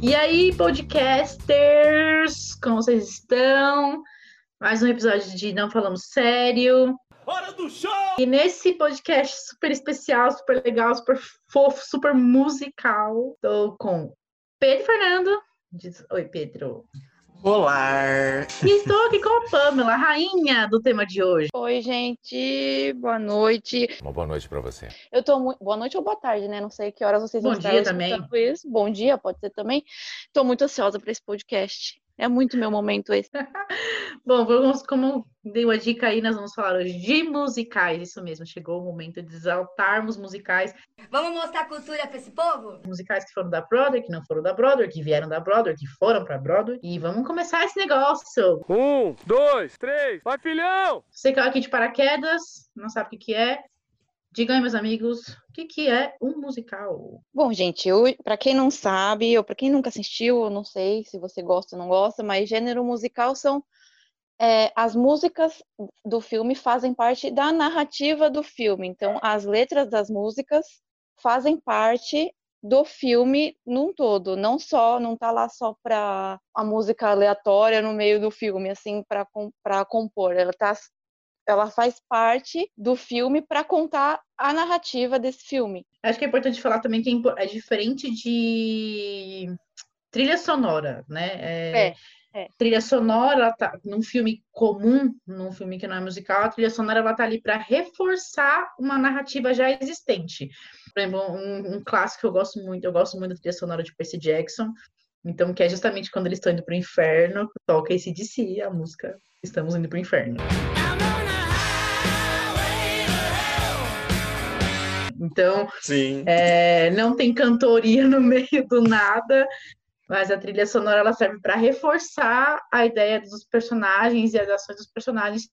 E aí, podcasters, como vocês estão? Mais um episódio de Não Falamos Sério. Hora do show! E nesse podcast super especial, super legal, super fofo, super musical, tô com Pedro Fernando. Diz, Oi, Pedro. Olá! Estou aqui com a Pamela, rainha do tema de hoje. Oi, gente. Boa noite. Uma boa noite pra você. Eu tô muito. Boa noite ou boa tarde, né? Não sei que horas vocês Bom vão dia estar também. isso. Bom dia, pode ser também. Tô muito ansiosa para esse podcast. É muito meu momento esse. Bom, vamos, como dei uma dica aí, nós vamos falar hoje de musicais. Isso mesmo, chegou o momento de exaltarmos musicais. Vamos mostrar cultura pra esse povo? Musicais que foram da Broadway, que não foram da Broadway, que vieram da Broadway, que foram pra Broadway. E vamos começar esse negócio. Um, dois, três, vai filhão! Você caiu aqui de paraquedas, não sabe o que que é. Digam aí, meus amigos, o que que é um musical? Bom, gente, para quem não sabe, ou para quem nunca assistiu, eu não sei se você gosta ou não gosta, mas gênero musical são é, as músicas do filme fazem parte da narrativa do filme. Então, as letras das músicas fazem parte do filme num todo, não só, não tá lá só para a música aleatória no meio do filme, assim, para compor. Ela tá ela faz parte do filme para contar a narrativa desse filme. Acho que é importante falar também que é é diferente de trilha sonora, né? É, é. Trilha sonora, ela tá, num filme comum, num filme que não é musical, a trilha sonora ela tá ali para reforçar uma narrativa já existente. Por exemplo, um, um clássico que eu gosto muito, eu gosto muito da trilha sonora de Percy Jackson, então que é justamente quando eles estão indo para o inferno, toca esse DC, a música Estamos indo para o inferno. Então, Sim. É, não tem cantoria no meio do nada, mas a trilha sonora ela serve para reforçar a ideia dos personagens e as ações dos personagens,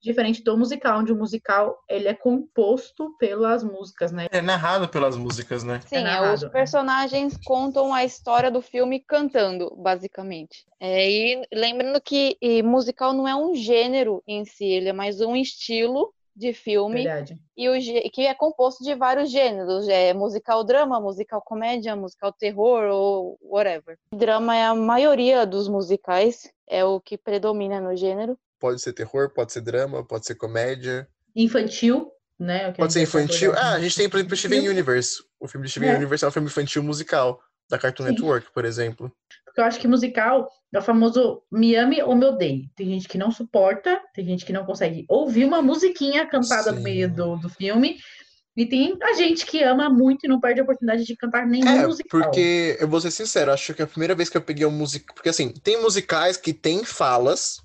diferente do musical, onde o musical ele é composto pelas músicas, né? É narrado pelas músicas, né? Sim, é, narrado, os é. personagens contam a história do filme cantando, basicamente. É, e lembrando que e musical não é um gênero em si, ele é mais um estilo de filme Verdade. e o que é composto de vários gêneros, é musical drama, musical comédia, musical terror ou whatever. Drama é a maioria dos musicais, é o que predomina no gênero. Pode ser terror, pode ser drama, pode ser comédia, Infantil, né? o que a pode ser infantil. Ah, a gente tem, por exemplo, Steven Universe. O filme de Steven É. Universe é um filme infantil musical, da Cartoon Sim. Network, por exemplo. Porque eu acho que musical é o famoso me ame ou me odeie. Tem gente que não suporta, tem gente que não consegue ouvir uma musiquinha cantada no Sim. meio do, do filme. E tem a gente que ama muito e não perde a oportunidade de cantar nenhum É, musical. porque eu vou ser sincero, acho que é a primeira vez que eu peguei um musical. Porque assim, tem musicais que tem falas.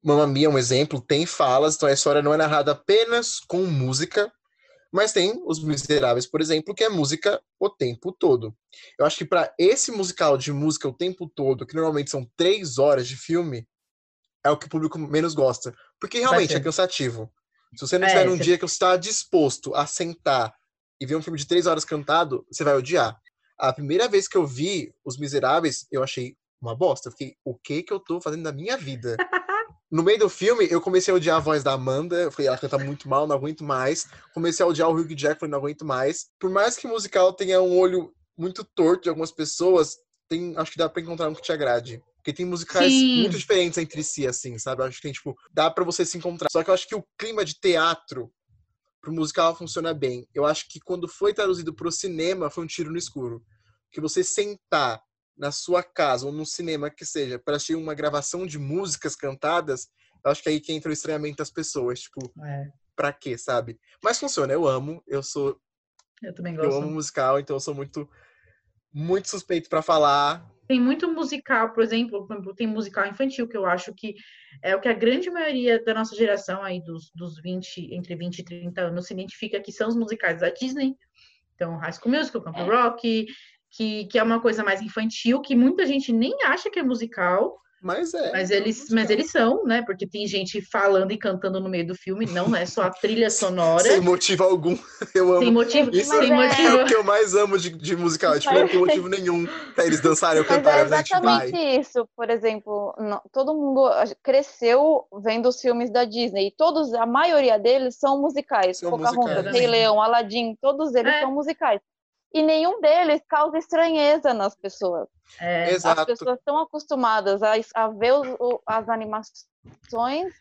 Mamma Mia é um exemplo, tem falas, então a história não é narrada apenas com música, mas tem Os Miseráveis, por exemplo, que é música o tempo todo. Eu acho que para esse musical de música o tempo todo, que normalmente são três horas de filme, é o que o público menos gosta. Porque realmente é cansativo. Se você não É, estiver num você- dia que você está disposto a sentar e ver um filme de três horas cantado, você vai odiar. A primeira vez que eu vi Os Miseráveis, eu achei uma bosta. Eu fiquei, o que que eu tô fazendo da minha vida? No meio do filme, eu comecei a odiar a voz da Amanda. Eu falei, ela canta muito mal, não aguento mais. Comecei a odiar o Hugh Jackman, não aguento mais. Por mais que o musical tenha um olho muito torto de algumas pessoas, tem, acho que dá pra encontrar um que te agrade. Porque tem musicais Sim. muito diferentes entre si, assim, sabe? Eu acho que tem, tipo, dá pra você se encontrar. Só que eu acho que o clima de teatro pro musical funciona bem. Eu acho que quando foi traduzido pro cinema, foi um tiro no escuro. Que você sentar na sua casa ou no cinema que seja para assistir uma gravação de músicas cantadas, eu acho que é aí que entra o estranhamento das pessoas, tipo, É, pra quê, sabe? Mas funciona, eu amo, eu sou, eu também eu gosto. amo musical, então eu sou muito muito suspeito pra falar. Tem muito musical, por exemplo, por exemplo, tem musical infantil, que eu acho que é o que a grande maioria da nossa geração aí, dos, dos 20, entre 20 e 30 anos, se identifica que são os musicais da Disney. Então, High School Musical, Camp Rock, que, que é uma coisa mais infantil, que muita gente nem acha que é musical, Mas é. mas é eles, mas eles são, né? Porque tem gente falando e cantando no meio do filme, não é só a trilha sonora, Sem motivo algum. Eu amo. sem motivo, Isso sem é- É motivo. o que eu mais amo de, de musical. é, Tipo, não tem motivo nenhum pra eles dançarem ou é cantarem. Mas a gente exatamente vai. isso. Por exemplo, no- todo mundo cresceu vendo os filmes da Disney. E todos, a maioria deles são musicais. São Pocahontas, musicais. Rei Leão, Aladdin, todos eles É. são musicais. E nenhum deles causa estranheza nas pessoas. É, Exato. As pessoas estão acostumadas a, a ver os- o- as animações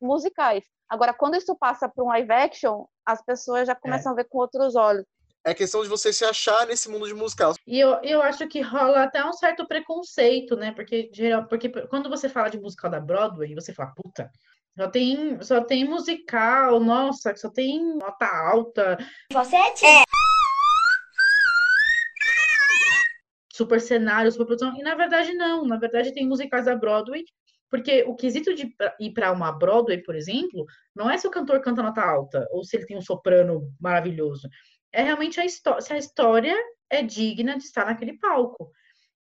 musicais. Agora, quando isso passa para um live action, as pessoas já começam a ver com outros olhos. É questão de você se achar nesse mundo de musical. E eu, eu acho que rola até um certo preconceito, né? Porque, geral, porque quando você fala de musical da Broadway, você fala, puta, só tem, só tem musical, nossa, só tem nota alta, Você é tia. Super cenário, super produção. E na verdade, não. Na verdade, tem musicais da Broadway, porque o quesito de ir para uma Broadway, por exemplo, não é se o cantor canta nota alta ou se ele tem um soprano maravilhoso. É realmente a se a história é digna de estar naquele palco.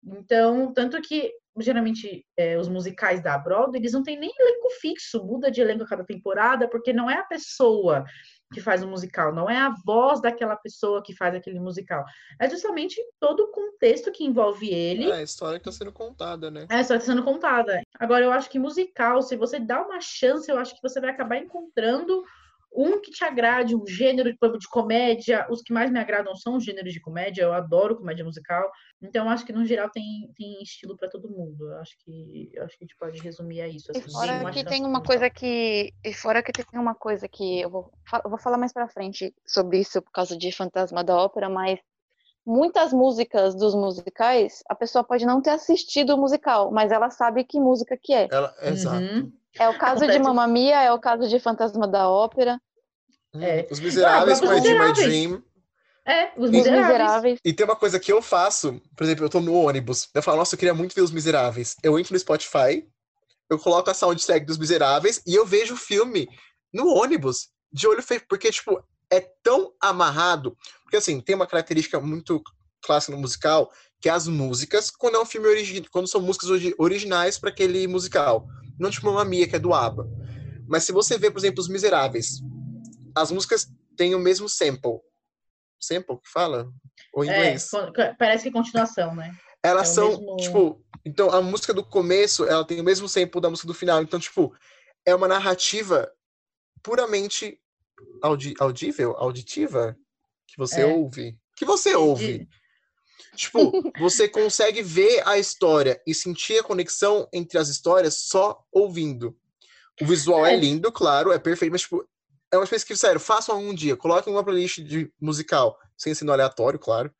Então, tanto que geralmente é, os musicais da Broadway, eles não têm nem elenco fixo, muda de elenco a cada temporada, porque não é a pessoa que faz o musical, não é a voz daquela pessoa que faz aquele musical. É justamente todo o contexto que envolve ele. É a história que tá sendo contada, né? É, só está sendo contada. Agora, eu acho que musical, se você dá uma chance, eu acho que você vai acabar encontrando um que te agrade, um gênero de, de comédia. Os que mais me agradam são os gêneros de comédia, eu adoro comédia musical. Então, acho que, no geral, tem, tem estilo para todo mundo. Eu acho que, eu acho que a gente pode resumir a isso. E Assim, fora uma que tem uma coisa que. E fora que tem uma coisa que eu vou, eu vou falar mais pra frente sobre isso por causa de Fantasma da Ópera, mas muitas músicas dos musicais, a pessoa pode não ter assistido o musical, mas ela sabe que música que é. Ela, exato. Uhum. É o caso de Mamma Mia, é o caso de Fantasma da Ópera, É. Os Miseráveis Ah, I Did My. Dream. É, os miseráveis. Miseráveis. E tem uma coisa que eu faço, por exemplo, eu tô no ônibus, eu falo, nossa, eu queria muito ver Os Miseráveis. Eu entro no Spotify, eu coloco a soundtrack dos Miseráveis e eu vejo o filme no ônibus, de olho feito, porque, tipo, é tão amarrado. Porque, assim, tem uma característica muito clássica no musical, que é as músicas, quando é um filme original, quando são músicas origi- originais para aquele musical. Não tipo uma Mia, que é do ABBA. Mas se você vê, por exemplo, Os Miseráveis, as músicas têm o mesmo sample. Sample que fala? Ou em É, inglês? con- parece que é continuação, né? Elas É são, mesmo- tipo, então a música do começo, ela tem o mesmo sample da música do final. Então, tipo, é uma narrativa puramente audi audível, auditiva, que você É. ouve. Que você ouve. Tipo, você consegue ver a história e sentir a conexão entre as histórias só ouvindo. O visual é, É. lindo, claro, é perfeito, mas, tipo, é uma experiência que, sério, façam um dia. Coloquem uma playlist de musical, sem ser no aleatório, claro,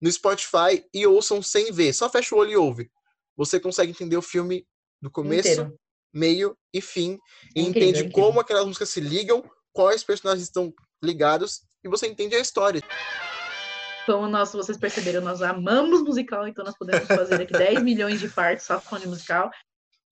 no Spotify e ouçam sem ver. Só fecha o olho e ouve. Você consegue entender o filme do começo, Inteiro. meio e fim. E incrível, entende é como aquelas músicas se ligam, quais personagens estão ligados, e você entende a história. Como nós, vocês perceberam, nós amamos musical, então nós podemos fazer aqui 10 milhões de partes só falando de musical.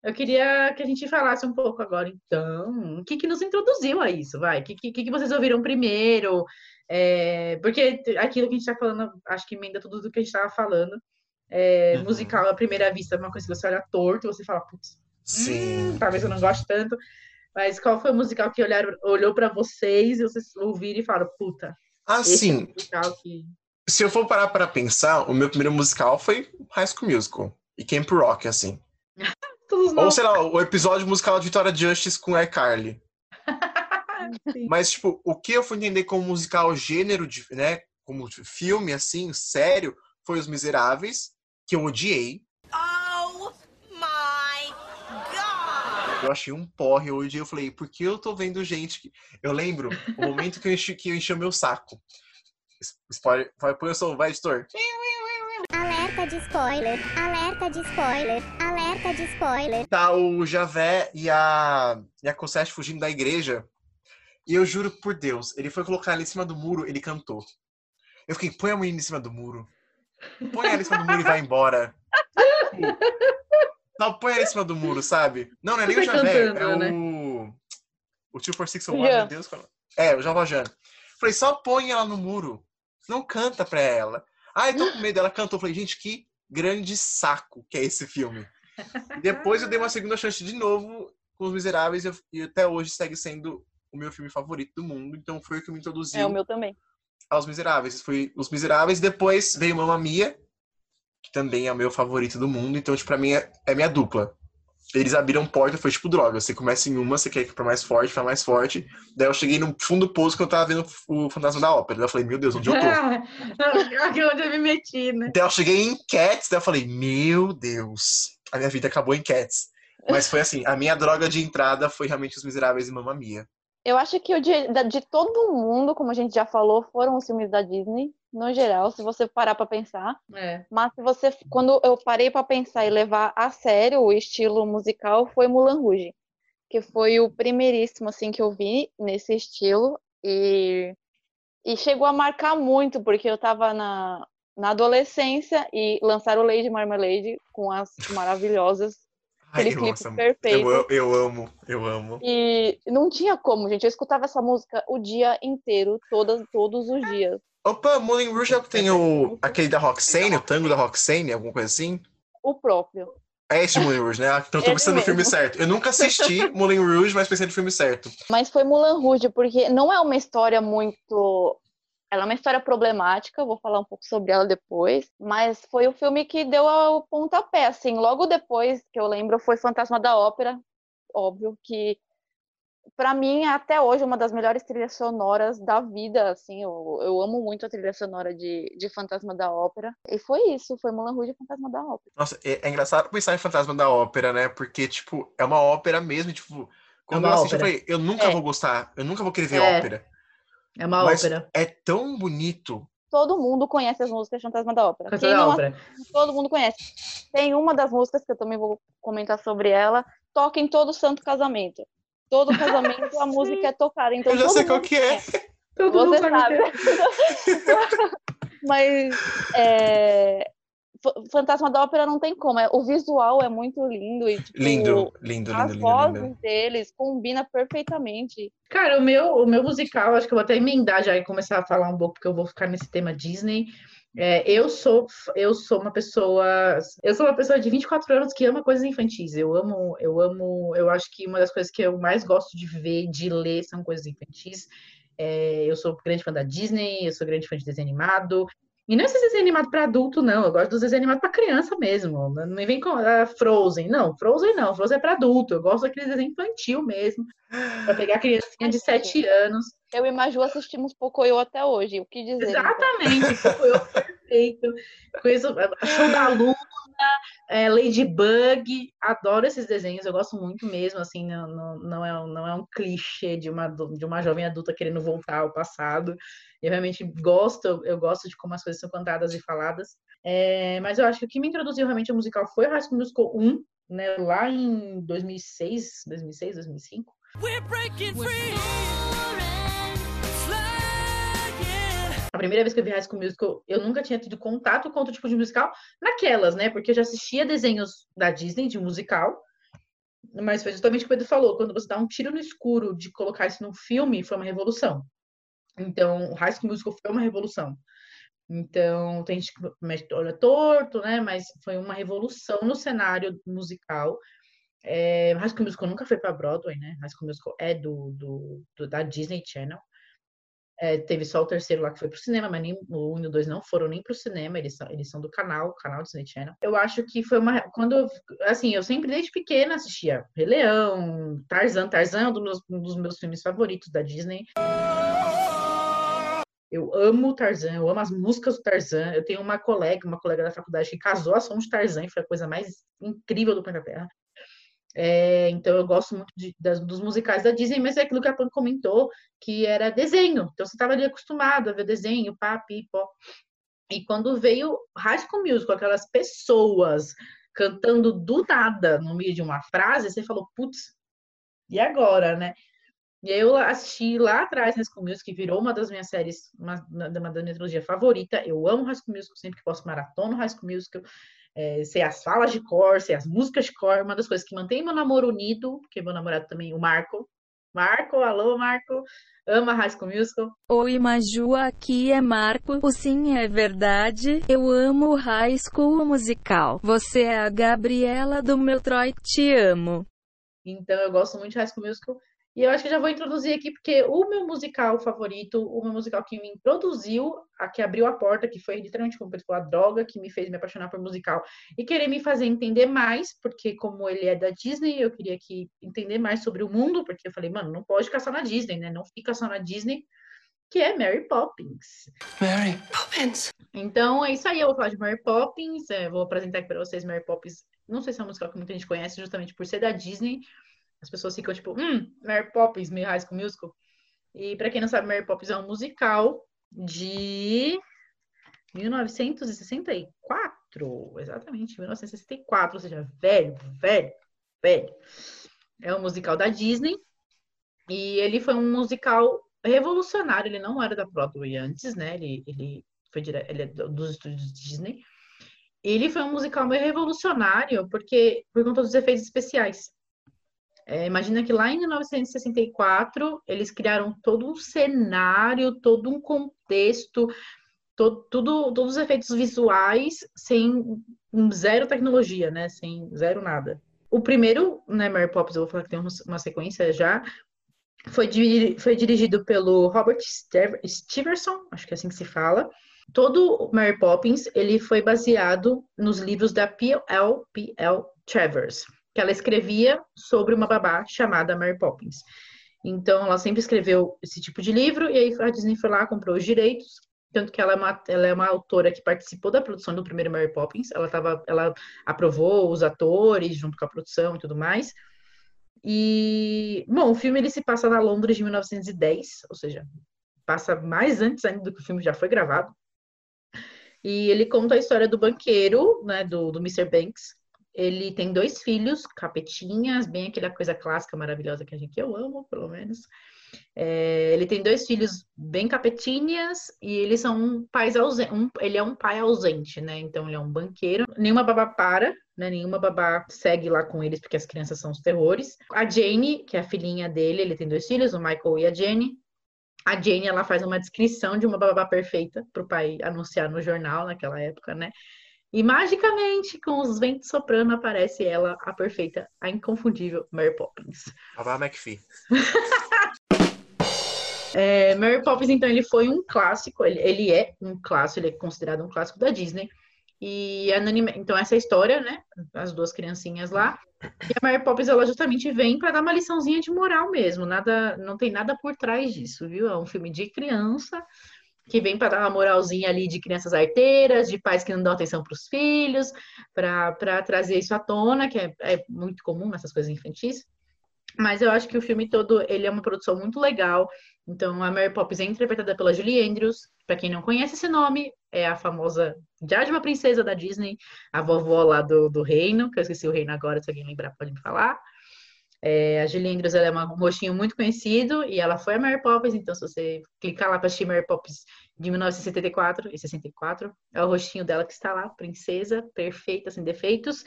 Eu queria que a gente falasse um pouco agora, então, o que, que nos introduziu a isso, vai? O que, que, que vocês ouviram primeiro? É, porque aquilo que a gente está falando, acho que emenda tudo do que a gente estava falando. É, Uhum. Musical, à primeira vista, é uma coisa que você olha torto e você fala, putz, Sim. talvez eu não goste tanto. Mas qual foi o musical que olharam, olhou para vocês e vocês ouviram e falaram, puta, é Assim, o musical que. se eu for parar pra pensar, o meu primeiro musical foi High School Musical e Camp Rock, assim. Ou, sei lá, o episódio musical de Vitória Justice com iCarly. Mas, tipo, o que eu fui entender como musical gênero, de, né, como filme, assim, sério, foi Os Miseráveis, que eu odiei. Oh my god! Eu achei um porre hoje. Eu falei, por que eu tô vendo gente que. Eu lembro o momento que eu enchi, que eu enchi o meu saco. Spoiler. Vai, põe o som, vai, editor. Alerta de spoiler, alerta de spoiler, alerta de spoiler. Tá o Javé e a, e a Cosette fugindo da igreja. E eu juro por Deus, ele foi colocar ela em cima do muro, ele cantou. Eu fiquei, põe a menina em cima do muro. Põe ela em cima do muro e vai embora. Não, põe ela em cima do muro, sabe? Não, não é nem o Javé, é né? o. O 24601, Jean. meu Deus. qual- É, o Javajano. Falei, só põe ela no muro. Não canta pra ela. Ai, tô com medo. Ela cantou. Falei, gente, que grande saco que é esse filme. E depois eu dei uma segunda chance de novo com Os Miseráveis e eu- e até hoje segue sendo o meu filme favorito do mundo. Então foi o que me introduziu É o meu também. aos Miseráveis. Foi Os Miseráveis, depois veio Mamma Mia, que também é o meu favorito do mundo. Então, tipo, pra mim é, é minha dupla. eles abriram porta, foi tipo droga. Você começa em uma, você quer ir pra mais forte, pra mais forte. Daí eu cheguei no fundo do poço que eu tava vendo o Fantasma da Ópera. Daí eu falei, meu Deus, onde eu tô? Aqui onde eu me meti, né? Daí eu cheguei em Cats, daí eu falei, meu Deus, a minha vida acabou em Cats. Mas foi assim, a minha droga de entrada foi realmente Os Miseráveis e Mamma Mia. Eu acho que o de, de todo mundo, como a gente já falou, foram os filmes da Disney, no geral, se você parar pra pensar. É. Mas se você, quando eu parei pra pensar e levar a sério o estilo musical, foi Mulan Rouge, que foi o primeiríssimo assim que eu vi nesse estilo e e chegou a marcar muito porque eu tava na na adolescência e lançaram o Lady Marmalade com as maravilhosas Ai, aquele clipe nossa, perfeito. eu, eu amo, eu amo. E não tinha como, gente. Eu escutava essa música o dia inteiro, todas, todos os dias. Opa, Moulin Rouge é o que tem o, aquele da Roxane, o tango da Roxane, alguma coisa assim? O próprio. É esse Moulin Rouge, né? Ah, Então eu tô pensando no filme certo. Eu nunca assisti Moulin Rouge, mas pensei no filme certo. Mas foi Mulan Rouge, porque não é uma história muito. Ela é uma história problemática, vou falar um pouco sobre ela depois, mas foi o filme que deu o pontapé, assim, logo depois que eu lembro foi Fantasma da Ópera, óbvio que pra mim é até hoje uma das melhores trilhas sonoras da vida, assim, eu, eu amo muito a trilha sonora de, de Fantasma da Ópera, e foi isso, foi Mulan Rouge e Fantasma da Ópera. Nossa, é, é engraçado pensar em Fantasma da Ópera, né? Porque, tipo, é uma ópera mesmo, e, tipo, quando uma eu assisti, eu ópera. falei, eu nunca É. vou gostar, eu nunca vou querer ver É. ópera. É uma Mas ópera. é tão bonito. Todo mundo conhece as músicas de Fantasma da Ópera. Da todo mundo conhece. Tem uma das músicas que eu também vou comentar sobre ela, toca em todo santo casamento. Todo casamento a música é tocada. Então eu já todo sei qual mundo que é. Todo mundo Você sabe o sabe. é. Mas é, Fantasma da Ópera não tem como. é- O visual é muito lindo e tipo, Lindo, lindo, as lindo, lindo, vozes lindo. deles combina perfeitamente. Cara, o meu, o meu musical, acho que eu vou até emendar já e começar a falar um pouco, porque eu vou ficar nesse tema Disney. É, eu sou eu sou uma pessoa eu sou uma pessoa de 24 anos que ama coisas infantis. Eu amo eu amo eu acho que uma das coisas que eu mais gosto de ver, de ler são coisas infantis. É, eu sou grande fã da Disney, eu sou grande fã de desenho animado. E não é esse desenho animado para adulto, não. Eu gosto dos desenhos animados para criança mesmo. Não me vem com ah, Frozen. Não, Frozen não. Frozen é para adulto. Eu gosto daquele desenho infantil mesmo. Para pegar criancinha de 7 anos. Eu e Maju assistimos Pocoyo até hoje. O que dizer? então? Exatamente, foi o perfeito. Conheço Show da Luna, é, Ladybug, adoro esses desenhos, eu gosto muito mesmo, assim, não, não, não, é, um- não é um clichê de uma, de uma jovem adulta querendo voltar ao passado. Eu realmente gosto, eu, gosto de como as coisas são cantadas e faladas. É, mas eu acho que o que me introduziu realmente ao musical foi o High School Musical 1, né, lá em 2006, 2006, 2005. A primeira vez que eu vi High School Musical, eu nunca tinha tido contato com outro tipo de musical naquelas, né? Porque eu já assistia desenhos da Disney de musical, mas foi justamente o que o Pedro falou, quando você dá um tiro no escuro de colocar isso num filme, foi uma revolução. Então, High School Musical foi uma revolução. Então, tem gente que olha torto, né? Mas foi uma revolução no cenário musical. É, High School Musical nunca foi para Broadway, né? High School Musical é do, do, do- da Disney Channel. É, teve só o terceiro lá que foi pro cinema, mas nem, o 1 e o 2 não foram nem pro cinema, eles são, eles são do canal, canal Disney Channel. Eu acho que foi uma. Quando assim, eu sempre desde pequena assistia Rei Leão, Tarzan. Tarzan é um dos meus, um dos meus filmes favoritos da Disney. Eu amo Tarzan, eu amo as músicas do Tarzan. Eu tenho uma colega, uma colega da faculdade que casou a som de Tarzan, foi a coisa mais incrível do planeta Terra. É, então eu gosto muito de- das- dos musicais da Disney, mas é aquilo que a Pan comentou, que era desenho. Então você estava ali acostumado a ver desenho, pá, pi, pó. E quando veio High School Musical, aquelas pessoas cantando do nada no meio de uma frase, você falou, putz, e agora, né? E eu assisti lá atrás High School Musical, que virou uma das minhas séries, uma, uma da minha trilogia favorita. Eu amo High School Musical, sempre que posso maratona High School Musical. É, sei as falas de cor, sei as músicas de cor, uma das coisas que mantém meu namoro unido, porque meu namorado também, o Marco. Marco, alô, Marco, ama High School Musical. Oi Maju, aqui é Marco. O sim é verdade. Eu amo High School Musical. Você é a Gabriela do meu Troy, te amo. Então eu gosto muito de High School Musical. E eu acho que já vou introduzir aqui, porque o meu musical favorito, o meu musical que me introduziu, a que abriu a porta, que foi literalmente como a droga, que me fez me apaixonar por musical e querer me fazer entender mais, porque como ele é da Disney, eu queria que entender mais sobre o mundo, porque eu falei, mano, não pode ficar só na Disney, né? Não fica só na Disney, que é Mary Poppins. Mary Poppins. Então é isso aí, eu vou falar de Mary Poppins, é, vou apresentar aqui para vocês Mary Poppins. Não sei se é um musical que muita gente conhece, justamente por ser da Disney, as pessoas ficam tipo, hum, Mary Poppins, meio High School Musical. E para quem não sabe, Mary Poppins é um musical de 1964, exatamente, 1964, ou seja, velho, velho, velho. É um musical da Disney e ele foi um musical revolucionário, ele não era da Broadway antes, né? Ele, ele foi dire... ele é dos estúdios Disney. Ele foi um musical meio revolucionário porque por conta dos efeitos especiais. É, imagina que lá em 1964 eles criaram todo um cenário, todo um contexto, tudo, todos os efeitos visuais sem zero tecnologia, né? Sem zero nada. O primeiro, né, Mary Poppins, eu vou falar que tem uma, sequência já, foi, foi dirigido pelo Robert Stevenson, acho que é assim que se fala. Todo Mary Poppins ele foi baseado nos livros da P.L. P.L. Travers que ela escrevia sobre uma babá chamada Mary Poppins. Então, ela sempre escreveu esse tipo de livro, e aí a Disney foi lá, comprou os direitos, tanto que ela é uma, ela é uma autora que participou da produção do primeiro Mary Poppins, ela, tava, ela aprovou os atores junto com a produção e tudo mais. E, bom, o filme ele se passa na Londres de 1910, ou seja, passa mais antes ainda do que o filme já foi gravado. E ele conta a história do banqueiro, né, do, do Mr. Banks, ele tem dois filhos, capetinhas, bem aquela coisa clássica maravilhosa que a gente que eu amo, pelo menos. É, ele tem dois filhos bem capetinhas e eles são pais ausentes. Um, ele é um pai ausente, né? Então ele é um banqueiro. Nenhuma babá para, né? Nenhuma babá segue lá com eles porque as crianças são os terrores. A Jane, que é a filhinha dele, ele tem dois filhos, o Michael e a Jenny. A Jane, ela faz uma descrição de uma babá perfeita para o pai anunciar no jornal naquela época, né? E magicamente, com os ventos soprando, aparece ela, a perfeita, a inconfundível Mary Poppins. Babá McPhee. é, Mary Poppins, então, ele foi um clássico, ele, ele é um clássico, ele é considerado um clássico da Disney. E anime... então essa história, né, as duas criancinhas lá, e a Mary Poppins ela justamente vem para dar uma liçãozinha de moral mesmo, nada, não tem nada por trás disso, viu? É um filme de criança, que vem para dar uma moralzinha ali de crianças arteiras, de pais que não dão atenção para os filhos, para trazer isso à tona, que é, é, muito comum nessas coisas infantis. Mas eu acho que o filme todo ele é uma produção muito legal. Então a Mary Poppins é interpretada pela Julie Andrews. Para quem não conhece esse nome, é a famosa Diário de uma Princesa da Disney, a vovó lá do, do reino, que eu esqueci o reino agora, se alguém lembrar pode me falar. É, a ela é uma, um rostinho muito conhecido e ela foi a Mary Poppins, então se você clicar lá para assistir Mary Poppins de 1974 e 64, é o rostinho dela que está lá, princesa, perfeita, sem defeitos.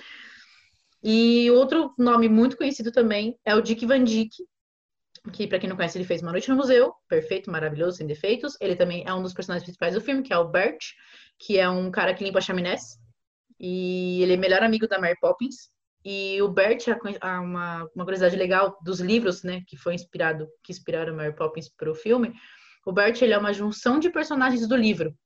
E outro nome muito conhecido também é o Dick Van Dyke, que para quem não conhece, ele fez Uma Noite no Museu, perfeito, maravilhoso, sem defeitos. Ele também é um dos personagens principais do filme, que é o Bert, que é um cara que limpa chaminés. E ele é melhor amigo da Mary Poppins. E o Bert, uma, uma curiosidade legal dos livros, né, que foi inspirado, que inspiraram Mary Poppins para o filme, o Bert ele é uma junção de personagens do livro.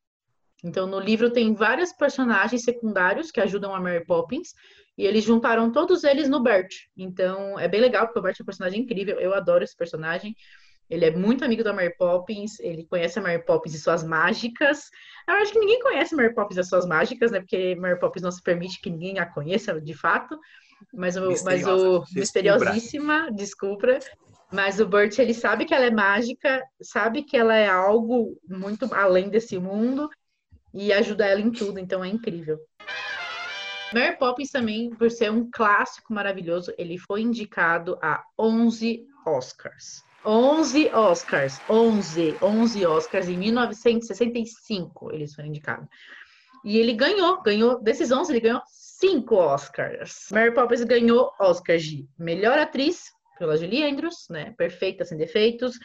Então, no livro tem vários personagens secundários que ajudam a Mary Poppins, e eles juntaram todos eles no Bert. Então, é bem legal, porque o Bert é um personagem incrível, eu adoro esse personagem. Ele é muito amigo da Mary Poppins, ele conhece a Mary Poppins e suas mágicas. Eu acho que ninguém conhece Mary Poppins e suas mágicas, né? Porque Mary Poppins não se permite que ninguém a conheça de fato. Mas o, mas o misteriosíssima, desculpa. Mas o Bert, ele sabe que ela é mágica, sabe que ela é algo muito além desse mundo e ajuda ela em tudo, então é incrível. Mary Poppins também, por ser um clássico maravilhoso, ele foi indicado a 11 Oscars. 11 Oscars, 11, 11 Oscars em 1965 eles foram indicados. E ele ganhou, ganhou desses 11 ele ganhou cinco Oscars. Mary Poppins ganhou Oscar de melhor atriz pela Julie Andrews, né? Perfeita, sem defeitos.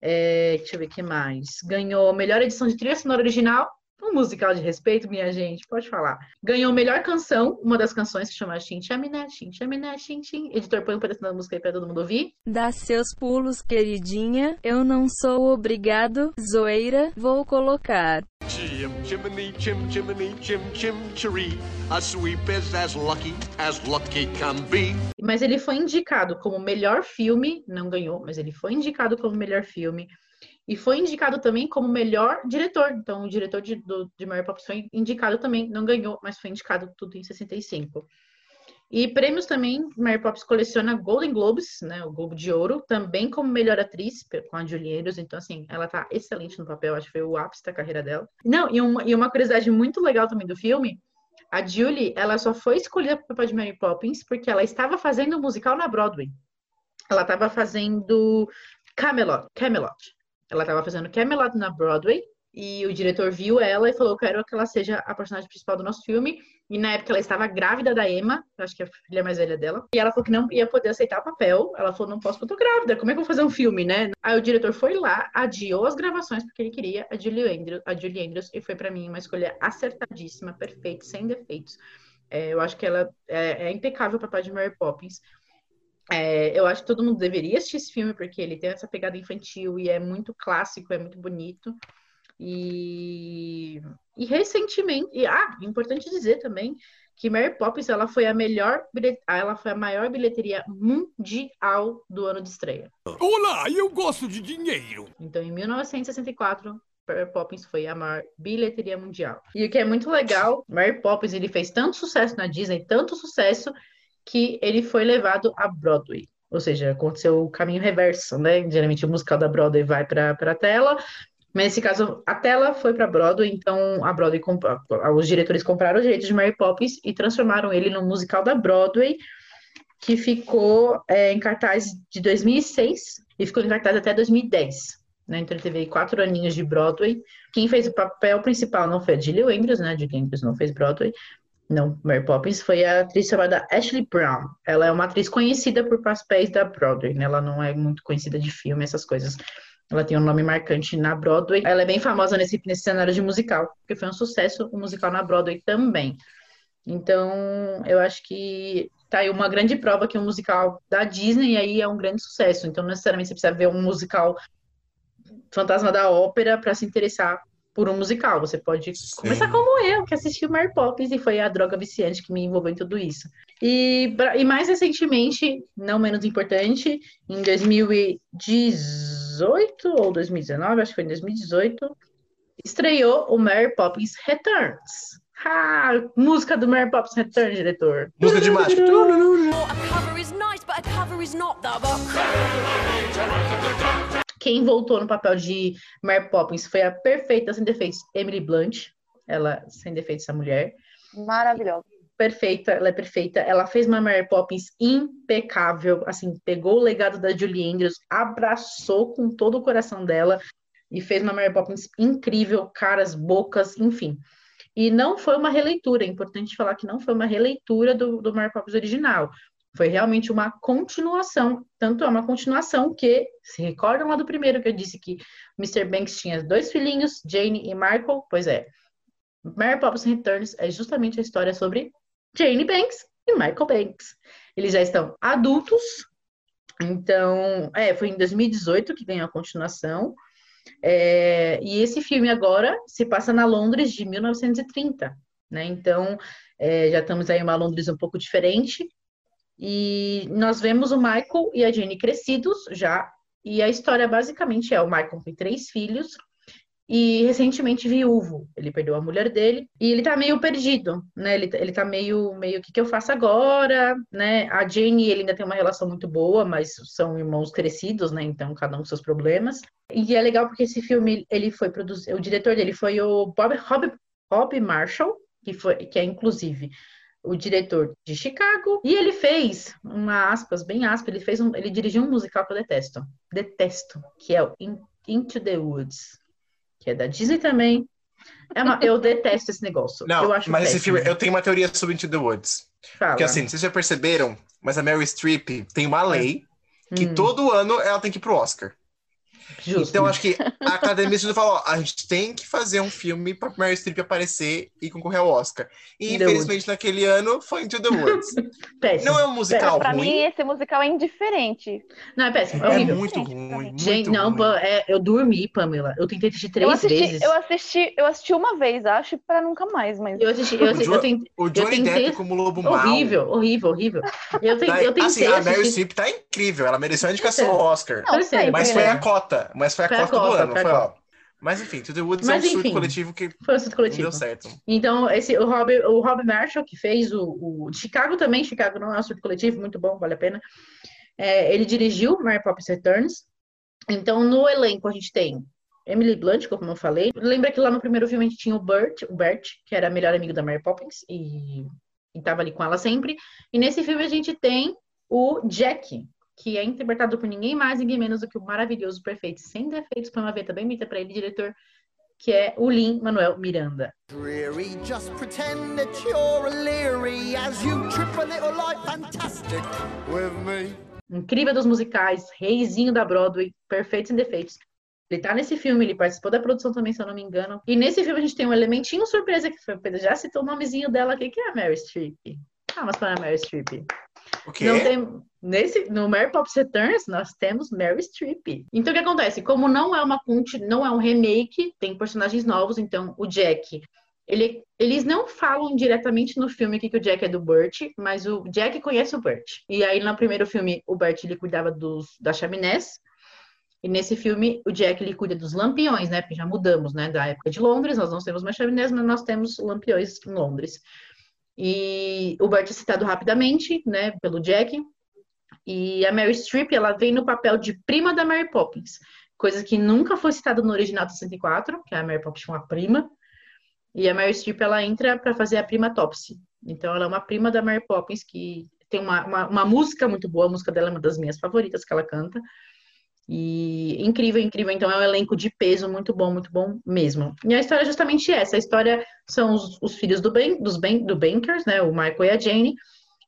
É, deixa eu ver o que mais. Ganhou melhor edição de trilha sonora original Um musical de respeito, minha gente, pode falar. Ganhou melhor canção, uma das canções que chama Shin Chaminé, Shin Chaminé, Shin Shin. Editor, põe um pedaço da música aí pra todo mundo ouvir. Dá seus pulos, queridinha. Eu não sou obrigado. Zoeira, vou colocar. Chim chimney, chim chimney, chim chim chiree. A sweep is as lucky as lucky can be. Mas ele foi indicado como melhor filme, não ganhou, mas ele foi indicado como melhor filme. E foi indicado também como melhor diretor. Então, o diretor de, do, de Mary Poppins foi indicado também, não ganhou, mas foi indicado tudo em 65. E prêmios também, Mary Poppins coleciona Golden Globes, né, o Globo de Ouro, também como melhor atriz, com a Julie Andrews. Então, assim, ela tá excelente no papel, acho que foi o ápice da carreira dela. Não, e uma, e uma curiosidade muito legal também do filme, a Julie, ela só foi escolhida para o papel de Mary Poppins porque ela estava fazendo um musical na Broadway. Ela estava fazendo Camelot, Camelot. Ela estava fazendo Camelot na Broadway e o diretor viu ela e falou: Quero que ela seja a personagem principal do nosso filme. E na época ela estava grávida da Emma, acho que é a filha mais velha dela. E ela falou que não ia poder aceitar o papel. Ela falou: Não posso, porque eu tô grávida. Como é que eu vou fazer um filme, né? Aí o diretor foi lá, adiou as gravações, porque ele queria a Julie Andrews, a Julie Andrews e foi para mim uma escolha acertadíssima, perfeita, sem defeitos. É, eu acho que ela é, é impecável o papel de Mary Poppins. É, eu acho que todo mundo deveria assistir esse filme, porque ele tem essa pegada infantil e é muito clássico, é muito bonito. E, e recentemente, e, ah, importante dizer também que Mary Poppins ela foi a melhor, ela foi a maior bilheteria mundial do ano de estreia. Olá, eu gosto de dinheiro. Então, em 1964, Mary Poppins foi a maior bilheteria mundial. E o que é muito legal, Mary Poppins ele fez tanto sucesso na Disney, tanto sucesso que ele foi levado a Broadway. Ou seja, aconteceu o caminho reverso, né? Geralmente o musical da Broadway vai para a tela, mas nesse caso a tela foi para Broadway, então a Broadway os diretores compraram os direitos de Mary Poppins e transformaram ele no musical da Broadway, que ficou é, em cartaz de 2006 e ficou em cartaz até 2010. Né? Então ele teve quatro aninhos de Broadway. Quem fez o papel principal não foi a Julie Andrews, né? Julie Andrews não fez Broadway, não, Mary Poppins foi a atriz chamada Ashley Brown. Ela é uma atriz conhecida por papéis da Broadway, né? Ela não é muito conhecida de filme, essas coisas. Ela tem um nome marcante na Broadway. Ela é bem famosa nesse, nesse cenário de musical, porque foi um sucesso o musical na Broadway também. Então, eu acho que tá aí uma grande prova que um musical da Disney aí é um grande sucesso. Então, não necessariamente você precisa ver um musical Fantasma da Ópera para se interessar por um musical. Você pode Sim. começar como eu, que assisti o Mary Poppins e foi a droga viciante que me envolveu em tudo isso. E, e mais recentemente, não menos importante, em 2018 ou 2019, acho que foi em 2018, estreou o Mary Poppins Returns. Ah, música do Mary Poppins Returns, diretor. Música de macho. Quem voltou no papel de Mary Poppins foi a perfeita, sem defeitos, Emily Blunt. Ela, sem defeitos, essa mulher. Maravilhosa. Perfeita, ela é perfeita. Ela fez uma Mary Poppins impecável. Assim, pegou o legado da Julie Andrews, abraçou com todo o coração dela e fez uma Mary Poppins incrível, caras, bocas, enfim. E não foi uma releitura, é importante falar que não foi uma releitura do, do Mary Poppins original. Foi realmente uma continuação. Tanto é uma continuação que, se recordam lá do primeiro que eu disse que Mr. Banks tinha dois filhinhos, Jane e Michael? Pois é. Mary Poppins Returns é justamente a história sobre Jane Banks e Michael Banks. Eles já estão adultos, então, é, foi em 2018 que ganhou a continuação. É, e esse filme agora se passa na Londres de 1930, né? Então, é, já estamos aí uma Londres um pouco diferente, e nós vemos o Michael e a Jenny crescidos já, e a história basicamente é: o Michael tem três filhos e recentemente viúvo. Ele perdeu a mulher dele e ele tá meio perdido, né? Ele, ele tá meio, meio, o que, que eu faço agora, né? A Jenny ele ainda tem uma relação muito boa, mas são irmãos crescidos, né? Então, cada um com seus problemas. E é legal porque esse filme, ele foi produzido, o diretor dele foi o Bob, Rob, Bob Marshall, que, foi, que é inclusive o diretor de Chicago, e ele fez, uma aspas, bem aspas, ele fez um, ele dirigiu um musical que eu detesto, detesto, que é o Into the Woods, que é da Disney também. É uma, eu detesto esse negócio. Não, eu acho mas péssimo. esse filme, eu tenho uma teoria sobre Into the Woods. Fala. Porque assim, vocês já perceberam, mas a Meryl Streep tem uma lei que Hum. todo ano ela tem que ir pro Oscar. Justo. Então acho que a Academia falou, ó, a gente tem que fazer um filme pra Meryl Streep aparecer e concorrer ao Oscar. E The infelizmente naquele ano foi Into the Woods. péssimo. Não é um musical Pra ruim, mim, esse musical é indiferente. Não, é péssimo. É é muito Gente, ruim, muito Gente, não, ruim. pô, é, eu dormi, Pamela. Eu tentei assistir três eu assisti, vezes. eu assisti, eu assisti uma vez, acho, pra nunca mais, mas Eu assisti, eu, assisti, O eu tentei. O Johnny tentei- Depp como Lobo Mau. Horrível, horrível, horrível. Eu, tentei, Daí- eu tentei assim, a Meryl assistir. Streep tá incrível, ela mereceu a indicação Não, ao Oscar. Não, sempre, Mas né? foi a cota, mas foi a Foi a cota do ano, foi foi. Mas enfim, To The Woods Mas, é um surto enfim. coletivo que Foi o surto coletivo. deu certo. Então, esse, o, Rob, o Rob Marshall, que fez o, o Chicago também, Chicago não é um surto coletivo, muito bom, vale a pena. É, ele dirigiu Mary Poppins Returns. Então, no elenco, a gente tem Emily Blunt, como eu falei. Lembra que lá no primeiro filme a gente tinha o Bert, o Bert, que era melhor amigo da Mary Poppins, e, e tava ali com ela sempre. E nesse filme a gente tem o Jack, que é interpretado por ninguém mais, ninguém menos do que o maravilhoso, perfeito, sem defeitos, põe uma veta bem bonita pra ele, diretor, que é o Lin Manuel Miranda. Dreary, just pretend that you're leery as you trip a little fantastic with me. incrível dos musicais, reizinho da Broadway, perfeito sem defeitos. Ele tá nesse filme, ele participou da produção também, se eu não me engano. E nesse filme a gente tem um elementinho surpresa que foi, o Pedro já citou o nomezinho dela aqui, que é a Mary Streep. Ah, mas para a Mary Streep. O quê? Não tem, nesse, no Mary Poppins Returns, nós temos Mary Streep. Então, o que acontece? Como não é uma não é um remake, tem personagens novos, então o Jack, ele, eles não falam diretamente no filme que, que o Jack é do Bert, mas o Jack conhece o Bert. E aí, no primeiro filme, o Bert, ele cuidava dos, das chaminés, e nesse filme, o Jack, ele cuida dos lampiões, né? Porque já mudamos, né? Da época de Londres, nós não temos mais chaminés, mas nós temos lampiões em Londres. E o Bert é citado rapidamente, né, pelo Jack. E a Mary Streep, ela vem no papel de prima da Mary Poppins, coisa que nunca foi citada no original de 64, que a Mary Poppins tinha uma prima. E a Mary Streep, ela entra para fazer a prima Topsy. Então, ela é uma prima da Mary Poppins, que tem uma, uma, uma música muito boa, a música dela é uma das minhas favoritas que ela canta. E incrível, incrível. Então é um elenco de peso muito bom, muito bom mesmo. E a história é justamente essa. A história são os, os filhos do ben, dos ben, do Bankers, né? O Michael e a Jane.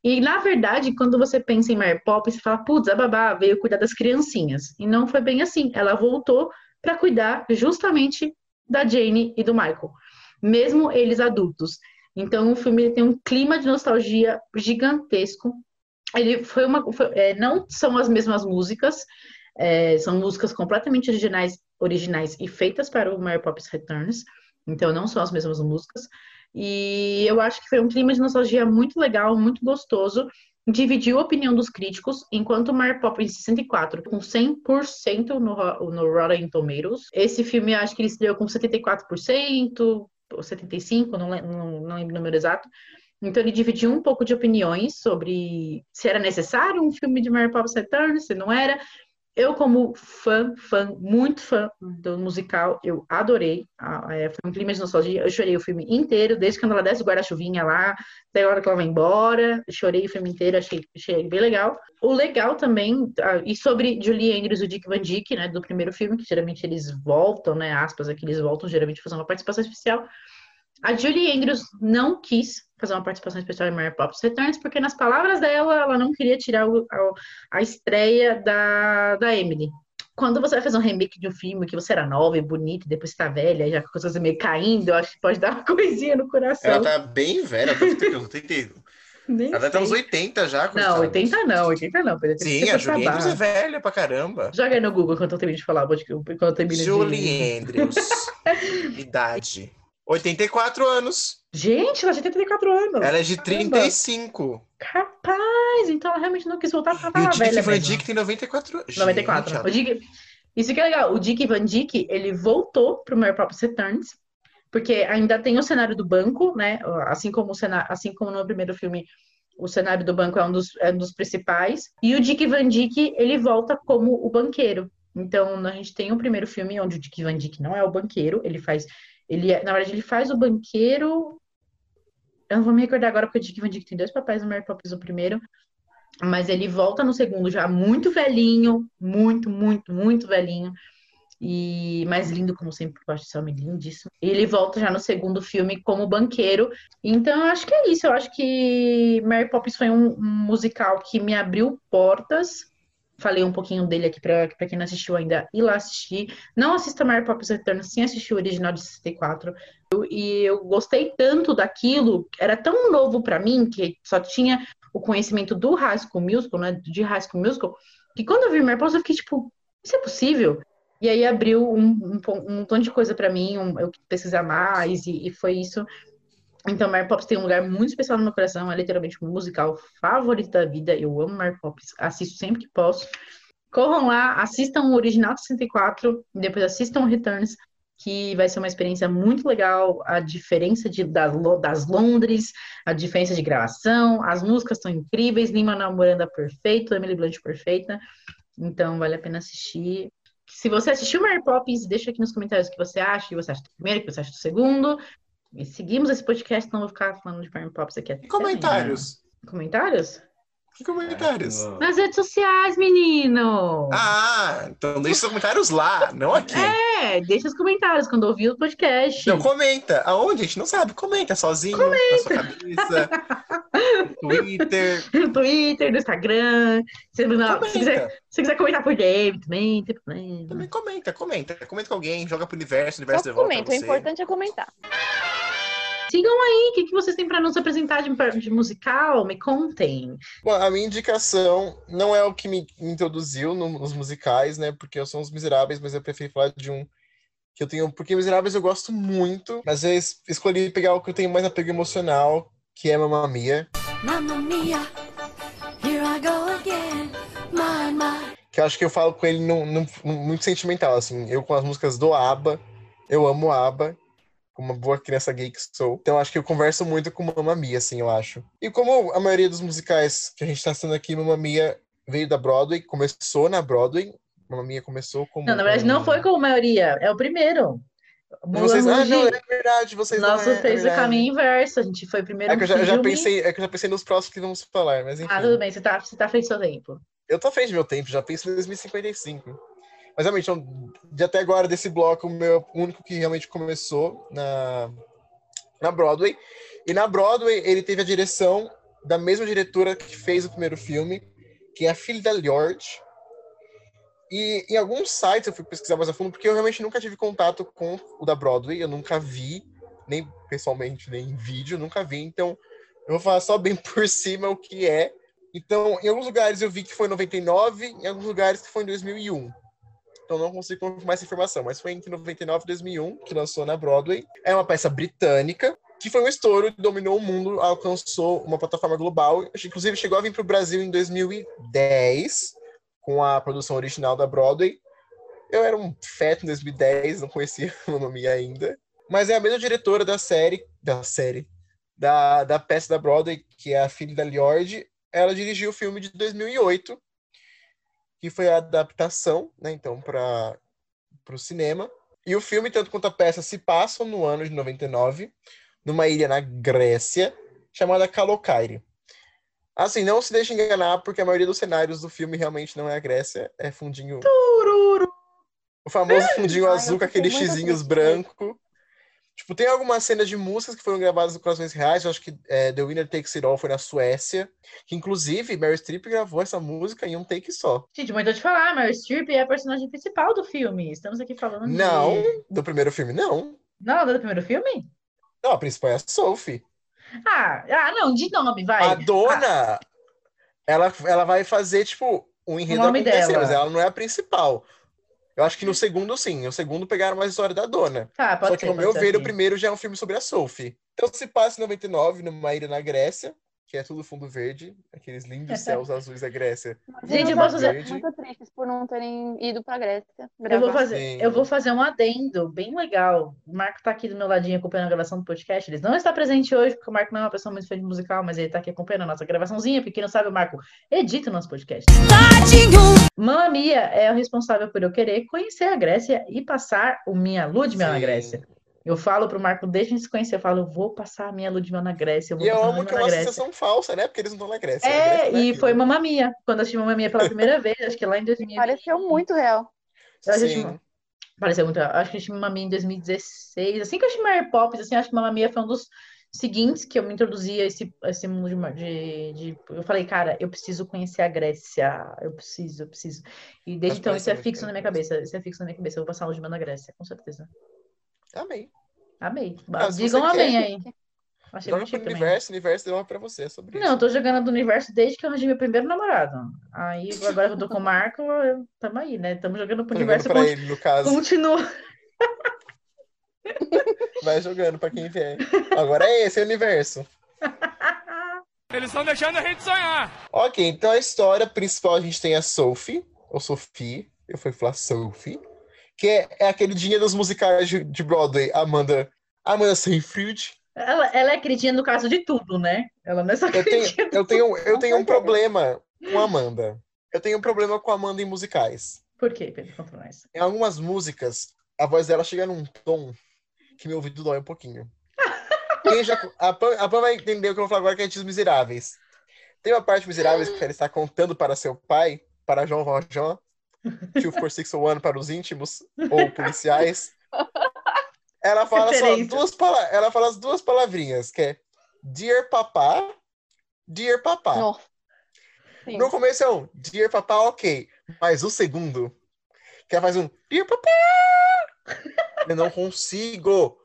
E na verdade, quando você pensa em Mary Poppins, você fala, putz, a babá veio cuidar das criancinhas. E não foi bem assim. Ela voltou para cuidar justamente da Jane e do Michael, mesmo eles adultos. Então o filme tem um clima de nostalgia gigantesco. Ele foi uma, foi, é, não são as mesmas músicas, é, são músicas completamente originais, originais e feitas para o Mary Poppins Returns. Então não são as mesmas músicas. E eu acho que foi um clima de nostalgia muito legal, muito gostoso. Dividiu a opinião dos críticos, enquanto Mary Poppins 64 com 100% no, no Rotten Tomatoes. Esse filme acho que ele estreou com 74%, ou 75%, não, não, não lembro o número exato. Então ele dividiu um pouco de opiniões sobre se era necessário um filme de Mary Poppins Returns, se não era. Eu, como fã, fã, muito fã do musical, eu adorei. Ah, é, foi um clima de nostalgia. Eu chorei o filme inteiro, desde quando ela desce o guarda-chuvinha lá, até a hora que ela vai embora. Chorei o filme inteiro, achei, achei bem legal. O legal também, ah, e sobre Julie Andrews e o Dick Van Dyke, né, do primeiro filme, que geralmente eles voltam, né, aspas aqui, eles voltam geralmente fazer uma participação especial. A Julie Andrews não quis fazer uma participação especial em Mary Poppins Returns, porque nas palavras dela, ela não queria tirar o- a, a estreia da, da Emily. Quando você vai fazer um remake de um filme que você era nova e bonita, e depois está velha, já com as coisas meio caindo, eu acho que pode dar uma coisinha no coração. Ela tá bem velha, tem que- Nem ela ter uns sei. 80 já. Não, coitada. 80 não, 80 não. Sim, a Julie Andrews é velha pra caramba. Joga aí no Google enquanto eu termino de falar, quando eu termino de... Julie Andrews. Idade. 84 anos. Gente, ela já tem 34 anos. Ela é de Caramba. 35. Capaz! Então ela realmente não quis voltar pra o falar Dick velha Van mesmo. Dyke tem 94 anos. 94. Gente, O Dick... Isso que é legal. O Dick Van Dyke, ele voltou pro Mary Poppins Returns, porque ainda tem o cenário do banco, né? Assim como, o cenário, assim como no primeiro filme, o cenário do banco é um dos, é um dos principais. E o Dick Van Dyke, ele volta como o banqueiro. Então, a gente tem o primeiro filme onde o Dick Van Dyke não é o banqueiro, ele faz... Ele é, na verdade, ele faz o banqueiro... Eu não vou me recordar agora, porque o Dick Van Dyke tem dois papéis no Mary Poppins no primeiro. Mas ele volta no segundo já muito velhinho, muito, muito, muito velhinho. E mais lindo, como sempre, eu acho esse homem lindíssimo. Ele volta já no segundo filme como banqueiro. Então, eu acho que é isso. Eu acho que Mary Poppins foi um, um musical que me abriu portas falei um pouquinho dele aqui pra quem não assistiu ainda ir lá assistir. Não assista Mary Poppins Return sem assistir o original de 64. Eu- E eu gostei tanto daquilo, era tão novo pra mim, que só tinha o conhecimento do High School Musical, né? De High School Musical, que quando eu vi Mary Poppins eu fiquei tipo, isso é possível? E aí abriu um, um, um montão de coisa pra mim, um- eu quis pesquisar mais, e, e foi isso. Então, Mary Poppins tem um lugar muito especial no meu coração, é literalmente o musical favorito da vida. Eu amo Mary Poppins, assisto sempre que posso. Corram lá, assistam o original de 64, e depois assistam o Returns, que vai ser uma experiência muito legal. A diferença de, das, das Londres, a diferença de gravação, as músicas são incríveis, Lin-Manuel Miranda perfeito, Emily Blunt perfeita. Então, vale a pena assistir. Se você assistiu Mary Poppins, deixa aqui nos comentários o que você acha, o que você acha do primeiro, o que você acha do segundo. E seguimos esse podcast, não vou ficar falando de Mary Poppins aqui até comentários? amanhã. Comentários? Que comentários? Nas redes sociais, menino! Ah, então deixe seus comentários lá, não aqui. É, deixa os comentários quando ouvir o podcast. Não, comenta. Aonde? A gente não sabe. Comenta sozinho, na sua cabeça. No Twitter. No Twitter, no Instagram. Se, não, se, quiser, se quiser comentar por game também, tem problema. Também comenta, comenta. Comenta com alguém, joga pro universo, o universo Só devolve comenta, o importante é comentar. Sigam aí, o que, que vocês têm para nos apresentar de, de musical? Me contem. Bom, a minha indicação não é o que me introduziu no- nos musicais, né? Porque eu sou os Miseráveis, mas eu prefiro falar de um que eu tenho. Porque Miseráveis eu gosto muito, mas eu es- escolhi pegar o que eu tenho mais apego emocional, que é Mamma Mia. Mamma mia, here I go again. My, my. Que eu acho que eu falo com ele num, num- num- muito sentimental, assim. Eu com as músicas do ABBA, eu amo ABBA, como uma boa criança gay que sou. Então acho que eu converso muito com Mamma Mia, assim, eu acho. E como a maioria dos musicais que a gente tá assistindo aqui, Mamma Mia veio da Broadway, começou na Broadway. Mamma Mia começou como... Não, na verdade, não foi com a maioria, é o primeiro. Vocês... Ah, não, é verdade, vocês não nosso é, é fez o verdade. caminho inverso. A gente foi primeiro É que eu já, já pensei, é que eu já pensei nos próximos que vamos falar, mas enfim. Ah, tudo bem, você tá, você tá frente ao seu tempo. Eu tô frente do meu tempo, já penso em 2055. Mas realmente, de até agora, desse bloco, o meu o único que realmente começou na, na Broadway. E na Broadway, ele teve a direção da mesma diretora que fez o primeiro filme, que é a Philida Lord. E em alguns sites eu fui pesquisar mais a fundo, porque eu realmente nunca tive contato com o da Broadway, eu nunca vi, nem pessoalmente, nem em vídeo, nunca vi. Então, eu vou falar só bem por cima o que é. Então, em alguns lugares eu vi que foi em 99, em alguns lugares que foi em 2001. Então, não consigo confirmar essa informação, mas foi entre 99 e 2001 que lançou na Broadway. É uma peça britânica que foi um estouro, dominou o mundo, alcançou uma plataforma global. Inclusive, chegou a vir para o Brasil em 2010 com a produção original da Broadway. Eu era um feto em 2010, não conhecia o nome ainda. Mas é a mesma diretora da série, da série, da, da peça da Broadway, que é a filha da Liord. Ela dirigiu o filme de 2008, que foi a adaptação, né, então, para o cinema. E o filme, tanto quanto a peça, se passam no ano de 99, numa ilha na Grécia, chamada Kalokairi. Assim, não se deixe enganar, porque a maioria dos cenários do filme realmente não é a Grécia, é fundinho. O famoso fundinho azul com aqueles xizinhos branco. Tipo, tem algumas cenas de músicas que foram gravadas em corações reais. Eu acho que é, The Winner Takes It All foi na Suécia. Que, inclusive, Meryl Streep gravou essa música em um take só. Gente, mas eu te falar, Meryl Streep é a personagem principal do filme. Estamos aqui falando de- Não, do primeiro filme, não. Não, do primeiro filme? Não, a principal é a Sophie. Ah, ah, não, de nome, vai. A dona, ela, ela vai fazer, tipo, um enredo acontecer, dela. mas ela não é a principal. Eu acho que no segundo, sim. No segundo pegaram mais a história da dona. Pode Só que, ser, no meu ver, assim. o primeiro já é um filme sobre a Sophie. Então se passa em 99, numa ilha na Grécia, que é tudo fundo verde, aqueles lindos céus azuis da Grécia. Gente, eu posso dizer- muito tristes por não terem ido pra Grécia. Eu vou, gravar. fazer, Sim. eu vou fazer um adendo bem legal. O Marco tá aqui do meu ladinho acompanhando a gravação do podcast. Ele não está presente hoje, porque o Marco não é uma pessoa muito fã de musical, mas ele tá aqui acompanhando a nossa gravaçãozinha. Porque quem não sabe, o Marco edita o nosso podcast. Mamma Mia é o responsável por eu querer conhecer a Grécia e passar o minha lua de mel na. Grécia. Eu falo pro Marco, desde a gente se conhecer, eu falo, eu vou passar a minha lua de mel na Grécia, eu vou E eu a amo que é uma sensação falsa, né? Porque eles não estão na Grécia. A É, Grécia não e foi Mamma Mia. Quando eu assisti Mamma Mia pela primeira vez, acho que lá em 2000. Pareceu muito real. Eu Sim. Pareceu muito. Acho que eu assisti Mamma Mia em 2016. Assim que eu assisti Mary Poppins, assim, acho que Mamma Mia foi um dos seguintes que eu me introduzi a esse, a esse mundo de, de, de- Eu falei, cara, eu preciso conhecer a Grécia. Eu preciso, eu preciso. E desde Mas então isso é fixo bem na minha cabeça. Isso é fixo na minha cabeça. Eu vou passar um de na Grécia, com certeza. Amei. Amei. Se Digam amém quer, aí. Achei Joga pro universo, o universo deu uma pra você, é sobre Não, eu isso. tô jogando do universo desde que eu arranjei meu primeiro namorado. Aí, agora que eu tô com o Marco, eu- tamo aí, né? Tamo jogando pro Tô jogando universo. pra conti- ele, no caso. Continua. Vai jogando pra quem vier. Agora é esse o universo. Eles estão deixando a gente sonhar. Ok, então a história principal a gente tem a Sophie, ou Sophie, eu fui falar Sophie, que é, é aquele dia dos musicais de, de Broadway, Amanda, Amanda Seyfried. Ela, ela é queridinha no caso de tudo, né? Ela não é só Eu tenho, eu tenho, eu tenho um problema com a Amanda. Eu tenho um problema com a Amanda em musicais. Por quê, Pedro? Conta mais. Em algumas músicas, a voz dela chega num tom que meu ouvido dói um pouquinho. Quem já, a, Pam, a vai entender o que eu vou falar agora, que é de Miseráveis. Tem uma parte Miseráveis que ela está contando para seu pai, para João Valjean, Two for Six One para os íntimos ou policiais. Ela fala só duas palavras, ela fala as duas palavrinhas, que é Dear Papá, Dear Papá. No começo é um Dear Papá, ok. Mas o segundo, que ela faz um Dear Papá. Eu não consigo.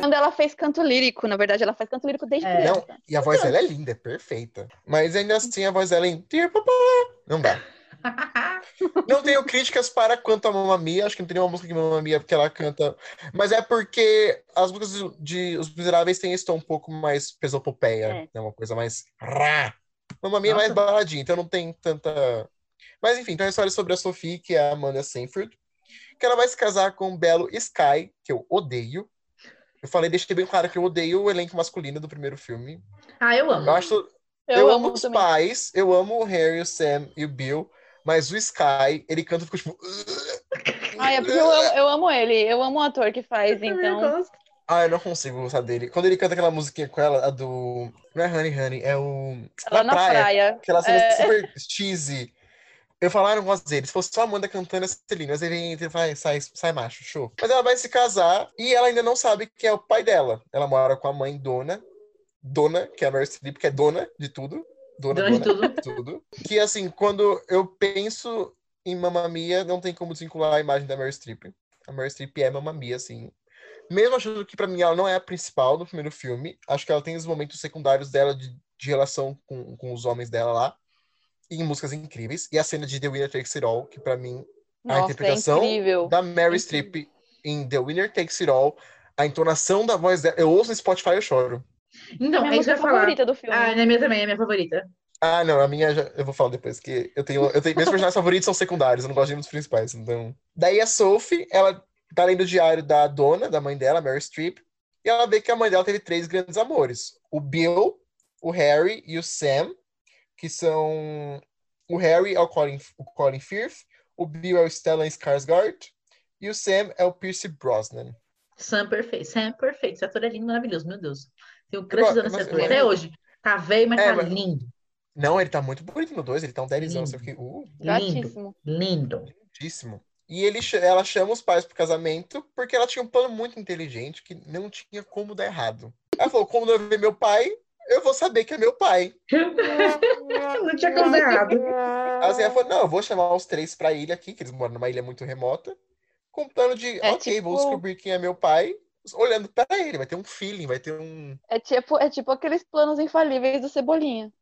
Quando ela fez canto lírico, na verdade, ela faz canto lírico desde É. Não, criança. e a voz dela é linda, é perfeita. Mas ainda assim a voz dela é em Dear Papá. Não dá. Não tenho críticas para quanto a Mamma Mia, acho que não tem nenhuma música que Mamma Mia porque ela canta, mas é porque as músicas de, Os Miseráveis têm esse tom um pouco mais pesopopeia, É. né? uma coisa mais rá. Mamma Mia é mais baladinha, então não tem tanta... Mas enfim, então a história é sobre a Sophie, que é a Amanda Seyfried, que ela vai se casar com o belo Sky, que eu odeio. Eu falei, deixei bem claro que eu odeio o elenco masculino do primeiro filme. Ah, eu amo. Eu acho Eu, eu, amo amo os pais, eu amo o Harry, o Sam e o Bill, mas o Sky, ele canta e fica tipo. Ah, é porque eu amo, eu amo ele. Eu amo o ator que faz, Eu então. Ah, eu não consigo gostar dele. Quando ele canta aquela musiquinha com ela, a do. Não é Honey Honey, é o. Lá na praia. Aquela cena É. super cheesy. Eu falo, ah, eu não gosto dele. Se fosse só a Amanda cantando essa lindo. Mas ele entra e fala, sai, sai macho, show. Mas ela vai se casar e ela ainda não sabe quem é o pai dela. Ela mora com a mãe Dona. Dona, que é a Meryl Streep, que é dona de tudo. Dona, Dona dona de tudo. Que, assim, quando eu penso em Mamma Mia, não tem como desvincular a imagem da Meryl Streep. A Meryl Streep é Mamma Mia, assim. Mesmo achando que, pra mim, ela não é a principal no primeiro filme, acho que ela tem os momentos secundários dela de, de relação com, com os homens dela lá. Em músicas incríveis. E a cena de The Winner Takes It All, que pra mim, a Nossa, é interpretação incrível. da Mary. Streep em The Winner Takes It All, a entonação da voz dela. Eu ouço no Spotify e eu choro. Então, minha é eu música ia falar. favorita do filme. Ah, é minha também, é minha favorita. Ah, não, a minha já, eu vou falar depois, que eu tenho, eu tenho meus personagens favoritos são secundários, eu não gosto de dos principais, então. Daí a Sophie, ela tá lendo o diário da dona, da mãe dela, Mary Streep, e ela vê que a mãe dela teve três grandes amores: o Bill, o Harry e o Sam, que são. O Harry é o Colin, o Colin Firth, o Bill é o Stellan Skarsgård, e o Sam é o Pierce Brosnan. Sam perfeito. Sam perfeito. Esse ator é lindo, maravilhoso, meu Deus. Tenho crush mas- ator. mas- Até hoje. Tá velho, mas É, tá mas- lindo. Não, ele tá muito bonito no 2, ele tá um 10 anos. Eu Lindo. fiquei, uh, Lindo. Lindo. lindíssimo. E ele, ela chama os pais pro casamento porque ela tinha um plano muito inteligente que não tinha como dar errado. Ela falou: como eu ver meu pai, eu vou saber que é meu pai. Não tinha como dar errado. Assim, ela falou: não, eu vou chamar os três pra ilha aqui, que eles moram numa ilha muito remota, com o plano de, É ok, vou tipo- descobrir quem é meu pai, olhando pra ele. Vai ter um feeling, vai ter um. É tipo, é tipo aqueles planos infalíveis do Cebolinha.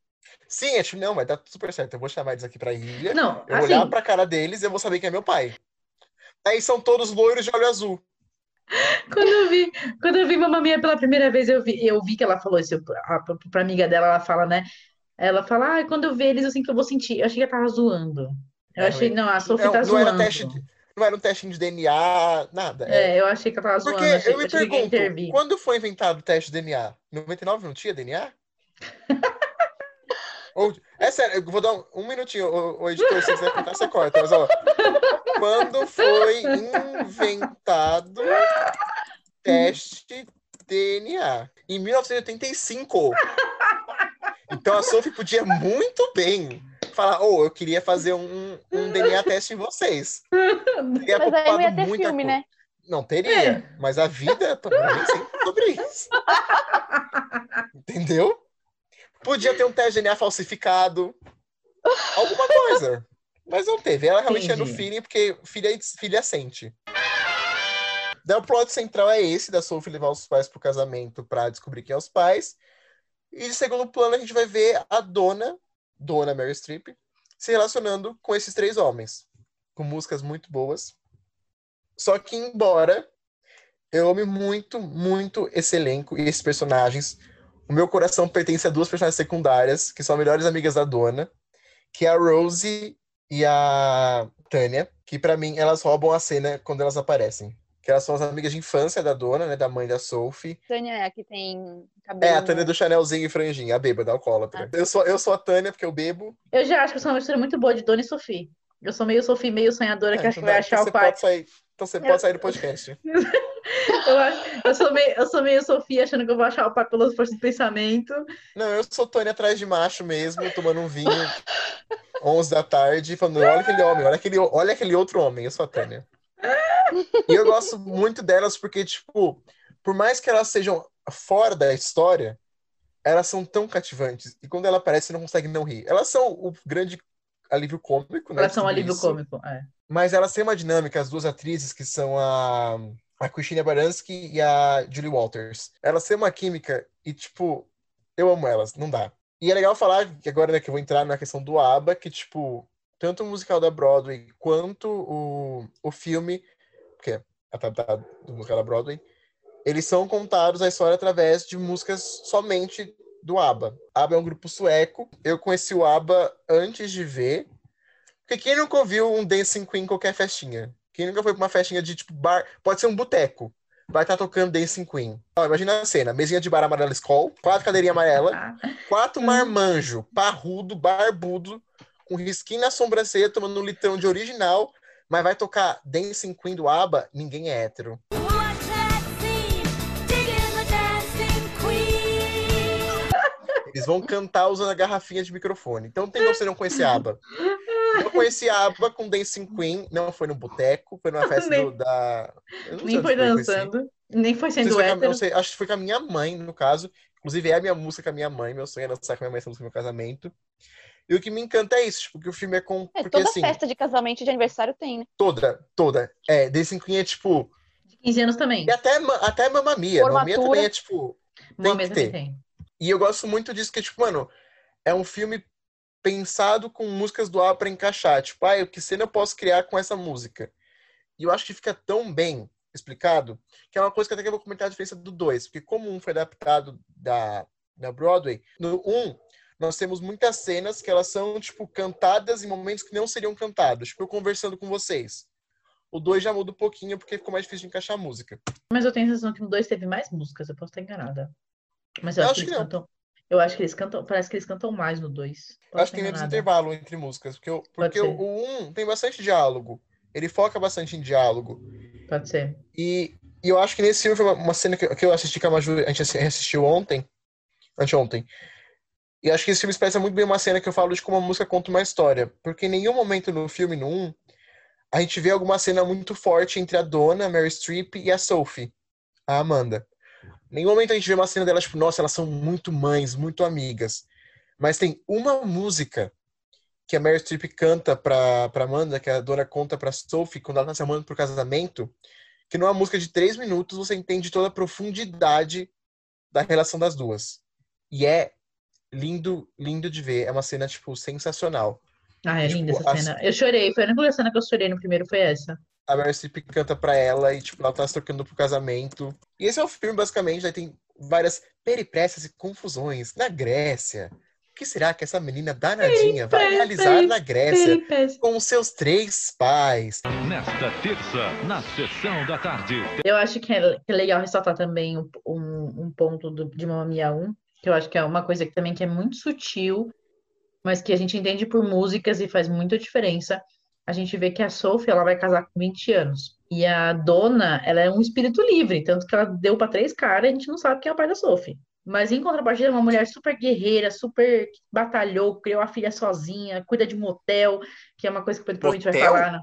Sim, é tipo, não, vai dar super certo. Eu vou chamar eles aqui pra ilha. Não, Eu vou olhar assim, pra cara deles e eu vou saber quem é meu pai. Aí são todos loiros de olho azul. quando eu vi, quando eu vi Mamma Mia pela primeira vez, eu vi, eu vi que ela falou isso a- pra, pra amiga dela, ela fala, né? Ela fala, ah, quando eu ver eles, assim que eu vou sentir. Eu achei que ela tava zoando. Eu É, achei, não, a Sophie Não, tá não era zoando. teste de, não era um teste de DNA, nada. É, eu achei que ela tava zoando. Porque achei, eu me pergunto, quando foi inventado o teste de DNA? Em 99 não tinha DNA? Ou, é sério, eu vou dar um, um minutinho, o, editor, se você quiser contar, você corta. Mas, ó, quando foi inventado teste DNA? Em 1985. Então a Sophie podia muito bem falar, oh, eu queria fazer um, um DNA teste em vocês. Teria Mas aí não ia ter filme, coisa. né? Não teria, mas a vida também é sempre sobre isso. Entendeu? Podia ter um teste de DNA falsificado, alguma coisa. Mas não teve. Ela realmente é no Entendi. feeling, porque filha, filha sente. Daí o plot central é esse, da Sophie levar os pais pro casamento pra descobrir quem é os pais. E de segundo plano, a gente vai ver a dona, dona Mary Streep, se relacionando com esses três homens. Com músicas muito boas. Só que, embora eu ame muito, muito esse elenco e esses personagens, o meu coração pertence a duas personagens secundárias, que são melhores amigas da dona, que é a Rosie e a Tânia, que pra mim elas roubam a cena quando elas aparecem. Que elas são as amigas de infância da dona, né, da mãe da Sophie. Tânia é a que tem É, cabelo. a Tânia do Chanelzinho e franjinha, a bêbada, alcoólatra. Eu, sou, eu sou a Tânia, porque eu bebo. Eu já acho que eu sou uma mistura muito boa de Dona e Sophie. Eu sou meio Sophie, meio sonhadora, que É, acho que então vai dá- achar então o pai. pode sair, Então você pode sair do podcast. Eu, acho- eu sou meio, eu sou meio Sophie, achando que eu vou achar o pai pelas forças do pensamento. Não, eu sou Tânia atrás de macho mesmo, tomando um vinho 11 da tarde, falando, olha aquele homem, olha aquele, olha aquele outro homem, eu sou a Tânia. E eu gosto muito delas porque, tipo, por mais que elas sejam fora da história, elas são tão cativantes. E quando ela aparece, você não consegue não rir. Elas são o grande alívio cômico, né? Elas são um alívio isso. cômico. É. Mas elas têm uma dinâmica, as duas atrizes, que são a, a Christina Baranski e a Julie Walters. Elas têm uma química e, tipo, eu amo elas, não dá. E é legal falar que agora, né, que eu vou entrar na questão do ABBA, que, tipo, tanto o musical da Broadway quanto o, o filme, que é adaptado do musical da Broadway, eles são contados a história através de músicas somente do ABBA. ABBA é um grupo sueco. Eu conheci o ABBA antes de ver, porque quem nunca ouviu um Dancing Queen em qualquer festinha? Quem nunca foi pra uma festinha de tipo bar? Pode ser um boteco. Vai estar tocando Dancing Queen. Ó, imagina a cena: mesinha de bar amarela Skol, quatro cadeirinhas amarelas, quatro marmanjo, parrudo, barbudo, com risquinho na sobrancelha, tomando um litrão de original, mas vai tocar Dancing Queen do ABBA, ninguém é hétero. Eles vão cantar usando a garrafinha de microfone. Então tem como você não conhecer ABBA. Eu conheci a ABBA com Dancing Queen, não foi no boteco, foi numa festa Nem- do- da... não Nem foi dançando, nem foi Não sendo com hétero. não sei, acho que foi com a minha mãe, no caso. Inclusive, é a minha música com a minha mãe. Meu sonho é dançar com a minha mãe essa música no meu casamento. E o que me encanta é isso, tipo, que o filme é com. É, porque toda assim, festa de casamento e de aniversário tem, né? toda, toda. É, Dancing Queen é tipo. 15 anos também. E até, até Mamma Mia. Mamma Mia Formatura. também é tipo. Tem Mamma que ter. tem. E eu gosto muito disso, que, tipo, mano, é um filme pensado com músicas do ABBA pra encaixar. Tipo, ah, que cena eu posso criar com essa música? E eu acho que fica tão bem explicado, que é uma coisa que até que eu vou comentar a diferença do 2. Porque como um foi adaptado da, da Broadway, no 1, um, nós temos muitas cenas que elas são, tipo, cantadas em momentos que não seriam cantados. Tipo, eu conversando com vocês. O 2 já muda um pouquinho, porque ficou mais difícil de encaixar a música. Mas eu tenho a sensação que no 2 teve mais músicas, eu posso estar enganada. Mas eu, Eu acho, acho que que eles não. cantam. Eu acho que eles cantam. Parece que eles cantam mais no 2. Eu acho que tem menos intervalo entre músicas, porque, o- porque o 1 um tem bastante diálogo. Ele foca bastante em diálogo. Pode ser. E, e eu acho que nesse filme foi uma, uma cena que, que eu assisti com a Maju, a gente assi- assistiu ontem, anteontem. E acho que esse filme expressa muito bem uma cena que eu falo de como a música conta uma história. Porque em nenhum momento no filme, no 1, a gente vê alguma cena muito forte entre a dona, a Mary Streep, e a Sophie, a Amanda. Em nenhum momento a gente vê uma cena delas, tipo, nossa, elas são muito mães, muito amigas. Mas tem uma música que a Mary Streep canta pra, pra Amanda, que a dona conta pra Sophie, quando ela tá se amando pro casamento, que numa música de três minutos você entende toda a profundidade da relação das duas. E é lindo, lindo de ver. É uma cena, tipo, sensacional. Ah, é Tipo, linda essa as- cena. Eu chorei. Foi a única cena que eu chorei no primeiro, foi essa. A Mary Streep canta pra ela e, tipo, ela tá se trocando pro casamento. E esse é o filme, basicamente, aí tem várias peripécias e confusões na Grécia. O que será que essa menina danadinha vai realizar na Grécia com os seus três pais? Nesta terça, na sessão da tarde. Eu acho que é, que é legal ressaltar também um, um, um ponto do, de Mamma Mia 1, que eu acho que é uma coisa que também que é muito sutil, mas que a gente entende por músicas e faz muita diferença. A gente vê que a Sophie, ela vai casar com 20 anos. E a dona, ela é um espírito livre, tanto que ela deu para três caras, a gente não sabe quem é o pai da Sophie. Mas em contrapartida, é uma mulher super guerreira, super batalhou, criou a filha sozinha, cuida de motel, que é uma coisa que o Pedro provavelmente vai Hotel? falar na-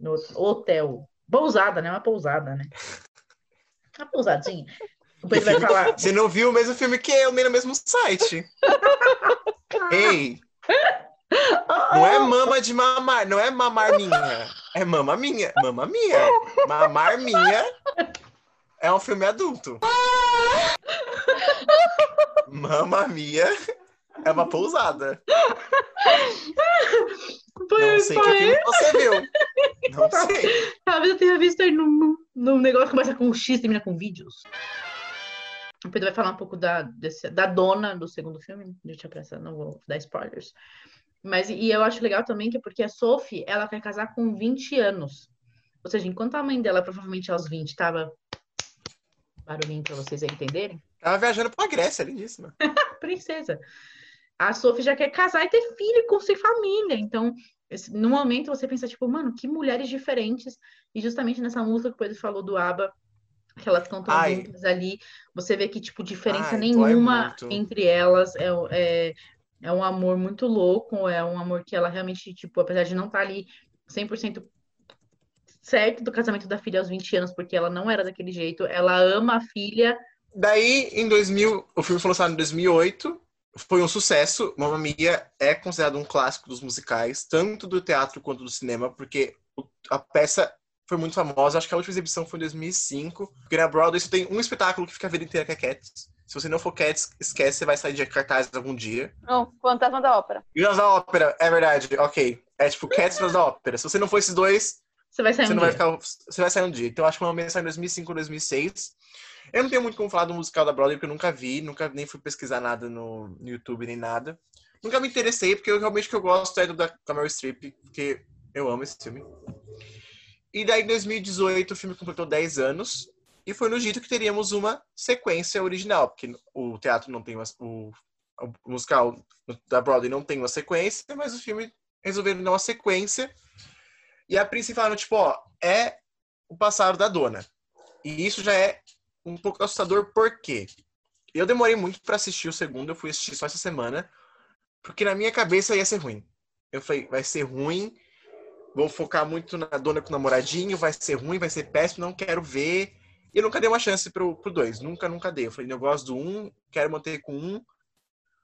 no hotel. Pousada, né? Uma pousada, né? Uma pousadinha. Vai falar. Você não viu o mesmo filme que eu, nem no mesmo site. Ei! Não é mama de mamar, não é mamar minha. É mama minha. Mama minha. Mamar minha é um filme adulto. Mama minha é uma pousada. Não sei que filme você viu. Não sei. Talvez eu tenha visto aí num, num negócio que começa com X e termina com vídeos. O Pedro vai falar um pouco da, desse- da dona do segundo filme. Deixa eu pensar, não vou dar spoilers. Mas e eu acho legal também que é porque a Sophie, ela quer casar com 20 anos. Ou seja, enquanto a mãe dela, provavelmente aos 20, tava barulhinho pra vocês aí entenderem, Tava viajando pra Grécia, lindíssima. princesa. A Sophie já quer casar e ter filho com sua família. Então, no momento você pensa, tipo, mano, que mulheres diferentes. E justamente nessa música que o Pedro falou do ABBA, que elas cantam Ai. juntas ali, você vê que, tipo, diferença Ai, nenhuma entre elas. É, é, é um amor muito louco, é um amor que ela realmente, tipo, apesar de não estar ali 100% certo do casamento da filha aos 20 anos, porque ela não era daquele jeito, ela ama a filha. Daí, em 2000, o filme foi lançado em 2008, foi um sucesso. Mamma Mia é considerado um clássico dos musicais, tanto do teatro quanto do cinema, porque a peça foi muito famosa. Acho que a última exibição foi em 2005. Porque na Broadway só tem um espetáculo que fica a vida inteira, que é Cats. Se você não for Cats, esquece, você vai sair de cartaz algum dia. Não, Fantasma da Ópera. E Nas da Ópera, é verdade, ok. É tipo Cats e da Ópera. Se você não for esses dois, Você vai sair você um não vai dia. ficar. Você vai sair um dia. Então acho que uma mensagem em 2005 ou 2006. Eu não tenho muito como falar do musical da Broadway, porque eu nunca vi, nunca nem fui pesquisar nada no, no YouTube nem nada. Nunca me interessei, porque eu, realmente o que eu gosto é do da, da Meryl Streep, porque eu amo esse filme. E daí, em 2018, o filme completou 10 anos. E foi no dito que teríamos uma sequência original, porque o teatro não tem uma. O, o musical da Broadway não tem uma sequência, mas o filme resolveram dar uma sequência. E a princípio falaram, tipo, ó, é o passado da dona. E isso já é um pouco assustador, por quê? Eu demorei muito pra assistir o segundo, eu fui assistir só essa semana, porque na minha cabeça ia ser ruim. Eu falei, vai ser ruim, vou focar muito na dona com o namoradinho, vai ser ruim, vai ser péssimo, não quero ver. E eu nunca dei uma chance pro, pro dois, nunca, nunca dei. Eu falei, eu gosto do um, quero manter com um.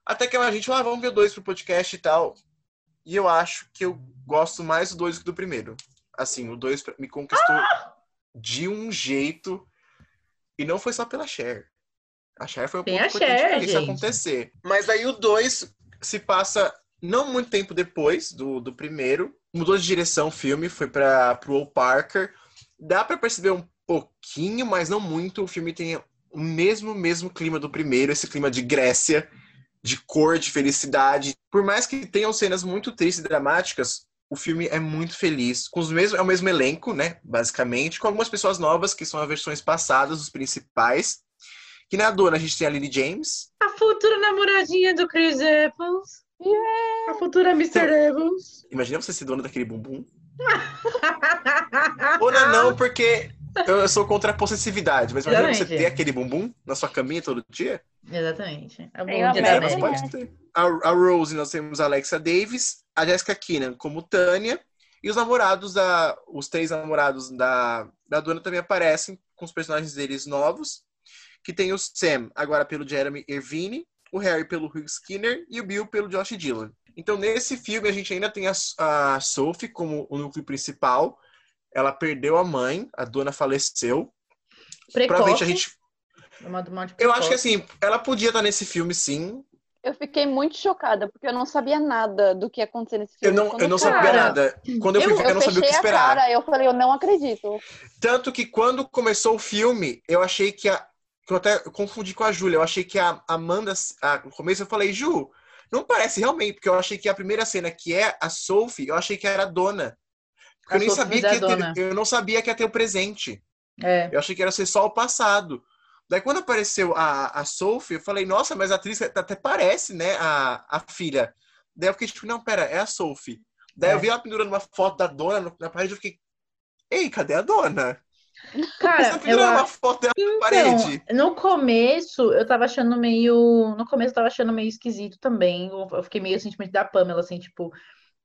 Até que a gente, ah, vamos ver o dois pro podcast e tal. E eu acho que eu gosto mais do dois do que do primeiro. Assim, o dois me conquistou de um jeito. E não foi só pela Cher. A Cher foi Tem ponto a importante Cher, pra isso acontecer. Mas aí o dois se passa não muito tempo depois do, do primeiro. Mudou de direção o filme, foi para pro Will Parker. Dá pra perceber um pouquinho, mas não muito. O filme tem o mesmo, mesmo clima do primeiro, esse clima de Grécia, de cor, de felicidade. Por mais que tenham cenas muito tristes e dramáticas, o filme é muito feliz. Com os mesmos, é o mesmo elenco, né? Basicamente, com algumas pessoas novas, que são as versões passadas, os principais. Que na dona a gente tem a Lily James. A futura namoradinha do Chris Evans. A futura Mr. Evans. Imagina você ser dona daquele bumbum. Ou não, não, porque eu sou contra a possessividade, mas imagina você Exatamente. ter aquele bumbum na sua caminha todo dia. Exatamente. É bom Tem uma dia da você velha. pode ter. A, a Rose, nós temos a Alexa Davis, a Jessica Keenan como Tânia, e os namorados, da, os três namorados da, da dona também aparecem com os personagens deles novos, que tem o Sam, agora pelo Jeremy Irvine, o Harry pelo Hugh Skinner e o Bill pelo Josh Dillon. Então, nesse filme, a gente ainda tem a, a Sophie como o núcleo principal. Ela perdeu a mãe, a dona faleceu. Provavelmente a gente. Eu acho que assim, ela podia estar nesse filme, sim. Eu fiquei muito chocada, porque eu não sabia nada do que ia acontecer nesse Eu filme. não, Quando eu não cara, sabia nada. Quando eu fui ver, eu não sabia o que fechei a esperar. cara, eu falei, eu não acredito. Tanto que quando começou o filme, eu achei que a. que Eu até confundi com a Júlia. Eu achei que a Amanda. A, no começo eu falei, Ju, não parece realmente, porque eu achei que a primeira cena, que é a Sophie, eu achei que era a dona. Porque A eu nem Sophie sabia é que ter, eu não sabia que ia ter o presente. É. Eu achei que era ser só o passado. Daí quando apareceu a, a Sophie, eu falei, nossa, mas a atriz até parece, né, a, a filha. Daí eu fiquei tipo, não, pera, é a Sophie. Daí É. eu vi ela pendurando uma foto da dona na parede, eu fiquei, ei, cadê a dona? Cara, eu uma acho. foto dela na parede. Então, no começo, eu tava achando meio. No começo, eu tava achando meio esquisito também. Eu fiquei meio sentimento da Pamela, assim, tipo.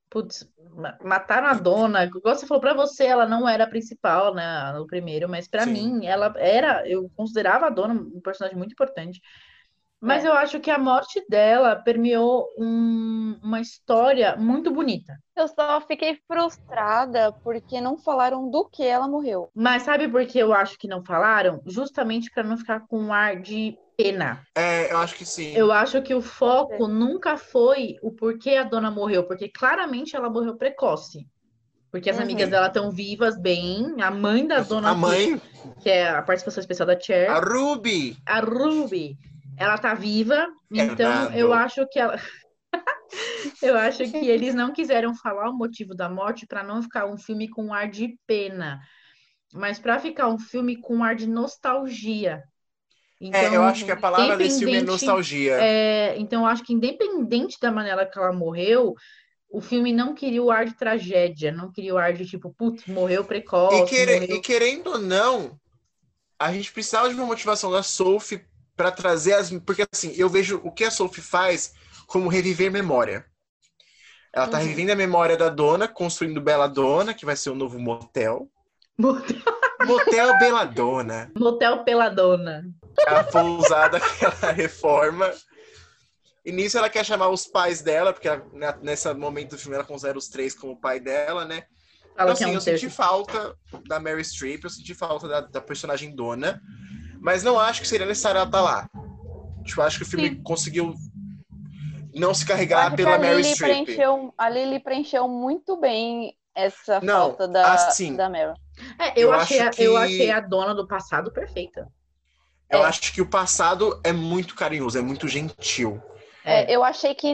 Putz, ma- mataram a dona. Igual você falou, pra você ela não era a principal, né, no primeiro, mas pra Sim. mim ela era, eu considerava a dona um personagem muito importante. Mas É. eu acho que a morte dela permeou um- uma história muito bonita. Eu só fiquei frustrada porque não falaram do que ela morreu. Mas sabe por que eu acho que não falaram? Justamente pra não ficar com um ar de pena. É, eu acho que sim. Eu acho que o foco nunca foi o porquê a dona morreu, porque claramente ela morreu precoce. Porque as Uhum. amigas dela estão vivas, bem. A mãe da dona A mãe, que é a participação especial da Cher, a Ruby. a Ruby, ela tá viva, então Fernando. eu acho que ela eu acho que eles não quiseram falar o motivo da morte para não ficar um filme com um ar de pena, mas para ficar um filme com um ar de nostalgia. é, eu acho que a palavra desse filme é nostalgia. é, então, eu acho que independente da maneira que ela morreu, o filme não queria o ar de tragédia, não queria o ar de tipo, putz, morreu precoce, E, quere- morreu e querendo ou não, a gente precisava de uma motivação da Sophie para trazer as. Porque assim, eu vejo o que a Sophie faz como reviver memória. Ela tá Uhum. revivendo a memória da dona, construindo Bela Dona, que vai ser o novo motel. Motel, Motel Bela Dona. motel peladona. A pousada que ela reforma. E nisso ela quer chamar os pais dela, porque ela, né, nesse momento do filme ela considera os três como pai dela, né? Fala Então, é assim, um eu senti falta da Mary Streep, eu senti falta da, da personagem dona, mas não acho que seria necessário ela estar lá. Tipo, acho que o filme conseguiu não se carregar pela Mary Streep. preencheu, a Lily preencheu muito bem essa Não, falta da, assim, da Meryl. É, eu, Eu achei, a, que- eu achei a dona do passado perfeita. Eu É. acho que o passado é muito carinhoso, é muito gentil. É, eu achei que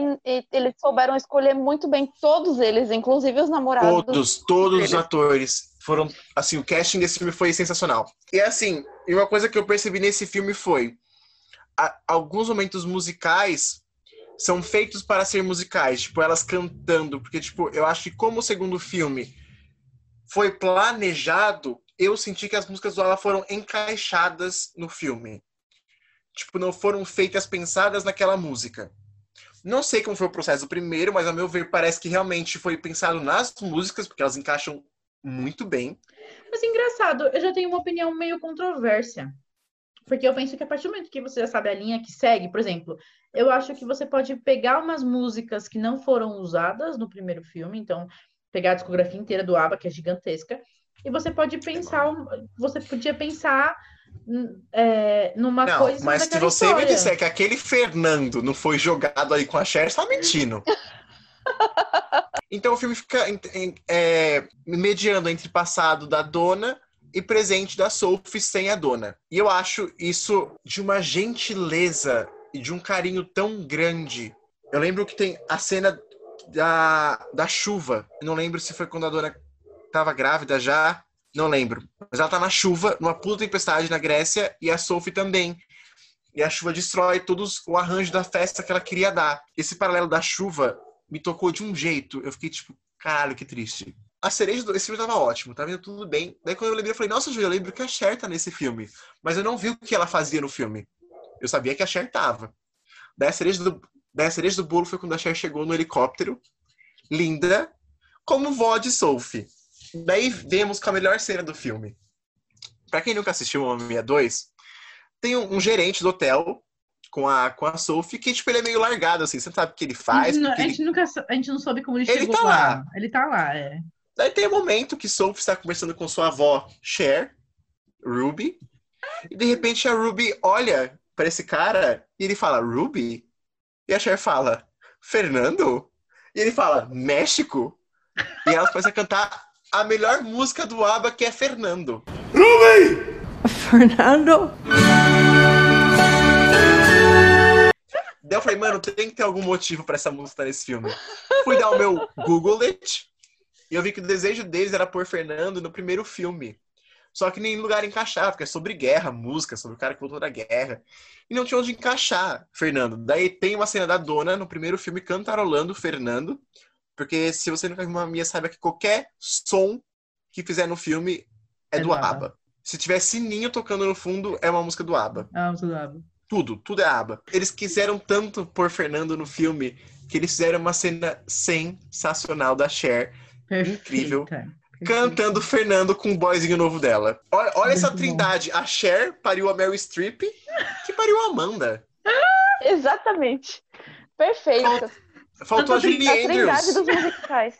eles souberam escolher muito bem todos eles, inclusive os namorados. Todos, todos os atores foram. Assim, o casting desse filme foi sensacional. E assim, uma coisa que eu percebi nesse filme foi. a- alguns momentos musicais são feitos para ser musicais, tipo, elas cantando. Porque, tipo, eu acho que como o segundo filme foi planejado, eu senti que as músicas do Ala foram encaixadas no filme. Tipo, não foram feitas pensadas naquela música. Não sei como foi o processo do primeiro, mas ao meu ver parece que realmente foi pensado nas músicas, porque elas encaixam muito bem. Mas engraçado, eu já tenho uma opinião meio controversa. Porque eu penso que a partir do momento que você já sabe a linha que segue, por exemplo, eu acho que você pode pegar umas músicas que não foram usadas no primeiro filme, então pegar a discografia inteira do ABBA, que é gigantesca, e você pode pensar, você podia pensar hum, é, numa Não, coisa mas se você me história. disser que aquele Fernando não foi jogado aí com a Cher, você tá mentindo. então o filme fica é, mediando entre passado da dona e presente da Sophie sem a dona. E eu acho isso de uma gentileza e de um carinho tão grande. Eu lembro que tem a cena da, da chuva. Eu não lembro se foi quando a dona tava grávida já. Não lembro. Mas ela tá na chuva, numa puta tempestade na Grécia, e a Sophie também. E a chuva destrói todos o arranjo da festa que ela queria dar. Esse paralelo da chuva me tocou de um jeito. Eu fiquei tipo, caralho, que triste. A cereja do. Esse filme tava ótimo, tava indo tudo bem. Daí quando eu lembrei, eu falei, nossa, Ju, eu lembro que a Cher tá nesse filme. Mas eu não vi o que ela fazia no filme. Eu sabia que a Cher tava. Daí a cereja do, daí a cereja do bolo foi quando a Cher chegou no helicóptero, linda, como vó de Sophie. Daí vemos com a melhor cena do filme. Pra quem nunca assistiu Mia 2, tem um, um gerente do hotel com a, com a Sophie que, tipo, ele é meio largado, assim. Você não sabe o que ele a, faz. gente não, porque a ele- gente nunca, a gente não soube como ele, Ele chegou tá lá. lá. Ele tá lá, é. Daí tem um momento que Sophie está conversando com sua avó, Cher, Ruby, e de repente a Ruby olha para esse cara e ele fala, Ruby? E a Cher fala, Fernando? E ele fala, México? E elas começam a cantar a melhor música do ABBA, que é Fernando. Fernando? Daí eu falei, mano, tem que ter algum motivo pra essa música estar nesse filme. Fui dar o meu Google It e eu vi que o desejo deles era pôr Fernando no primeiro filme. Só que nenhum lugar encaixava, porque é sobre guerra, música, sobre o cara que voltou da guerra. E não tinha onde encaixar Fernando. Daí tem uma cena da dona no primeiro filme cantarolando Fernando. Porque se você nunca viu uma minha, saiba que qualquer som que fizer no filme é, É do do ABBA. ABBA. Se tiver sininho tocando no fundo, é uma música do ABBA. Ah, o Zulabo. Tudo, tudo é aba. Eles quiseram tanto pôr Fernando no filme que eles fizeram uma cena sensacional da Cher, incrível, cantando Fernando com o boyzinho novo dela. Olha, olha essa trindade. A Cher pariu a Meryl Streep, que pariu a Amanda. Exatamente. Perfeito. Faltou a Julie a trindade Andrews. dos musicais.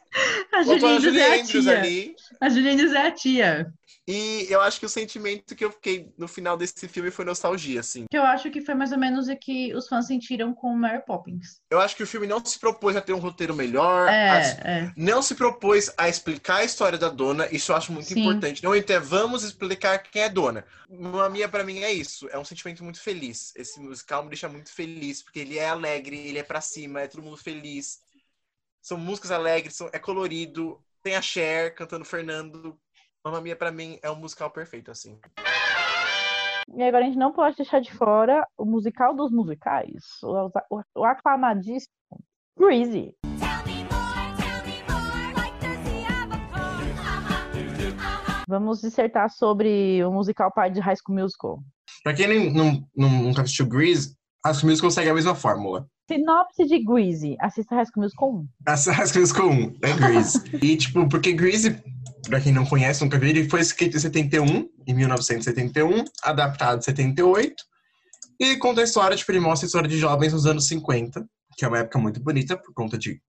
A Faltou a Julie Andrews é a Andrews tia. ali. A Julie Andrews é a tia. E eu acho que o sentimento que eu fiquei no final desse filme foi nostalgia, assim. Que eu acho que foi mais ou menos o que os fãs sentiram com Mary Poppins. Eu acho que o filme não se propôs a ter um roteiro melhor, É, a- é. não se propôs a explicar a história da dona, isso eu acho muito Sim. importante. Não, então, vamos explicar quem é dona. Uma minha, pra mim, é isso. É um sentimento muito feliz. Esse musical me deixa muito feliz, porque ele é alegre, ele é pra cima, é todo mundo feliz. São músicas alegres, são, é colorido. Tem a Cher cantando Fernando. Mamma Mia, pra mim, é um musical perfeito, assim. E agora a gente não pode deixar de fora o musical dos musicais, o, o, o aclamadíssimo Greasy. Vamos dissertar sobre o musical pai de High School Musical. Pra quem nem- não, não, nunca assistiu Grease, as Musical consegue a mesma fórmula. Sinopse de Greasy. Assista High School Musical 1. As as coisas com um, é Grease. e, tipo, porque Grease, pra quem não conhece, nunca viu, ele foi escrito em 71, em 1971, adaptado em 78. E conta a história, tipo, ele mostra a história de jovens nos anos 50, que é uma época muito bonita, por conta de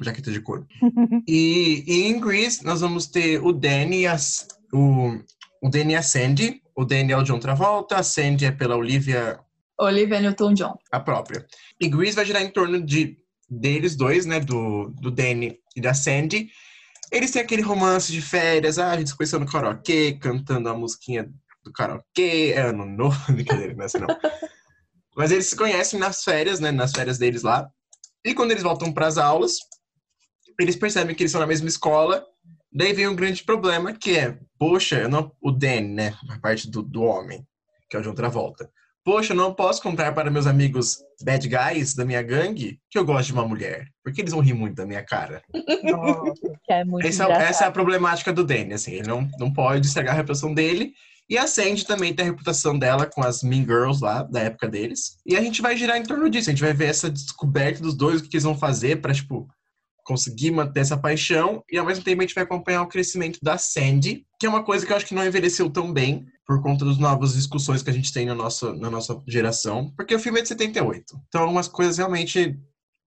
jaqueta de couro. E, e em Grease, nós vamos ter o Danny e as, o, o Danny e a Sandy. O Danny é o John Travolta, a Sandy é pela Olivia Olivia Newton-John. a própria. E Grease vai girar em torno de deles dois, né? Do, do Danny e da Sandy. Eles têm aquele romance de férias, ah, a gente se conheceu no karaokê, cantando a musiquinha do karaokê, é ano novo, brincadeira, não é assim não. Mas eles se conhecem nas férias, né? Nas férias deles lá. E quando eles voltam para as aulas, eles percebem que eles estão na mesma escola. Daí vem um grande problema, que é, poxa, eu não, o Danny, né? A parte do, do homem, que é o de outra volta. Poxa, eu não posso contar para meus amigos bad guys da minha gangue que eu gosto de uma mulher. Porque eles vão rir muito da minha cara. Nossa, é muito Essa, engraçado. essa é a problemática do Danny, assim. Ele não, não pode estragar a reputação dele. E a Sandy também tem a reputação dela com as Mean Girls lá, da época deles. E a gente vai girar em torno disso. A gente vai ver essa descoberta dos dois, o que eles vão fazer pra, tipo, conseguir manter essa paixão. E ao mesmo tempo a gente vai acompanhar o crescimento da Sandy, que é uma coisa que eu acho que não envelheceu tão bem por conta das novas discussões que a gente tem na nossa, na nossa geração. Porque o filme é de 78. Então algumas coisas realmente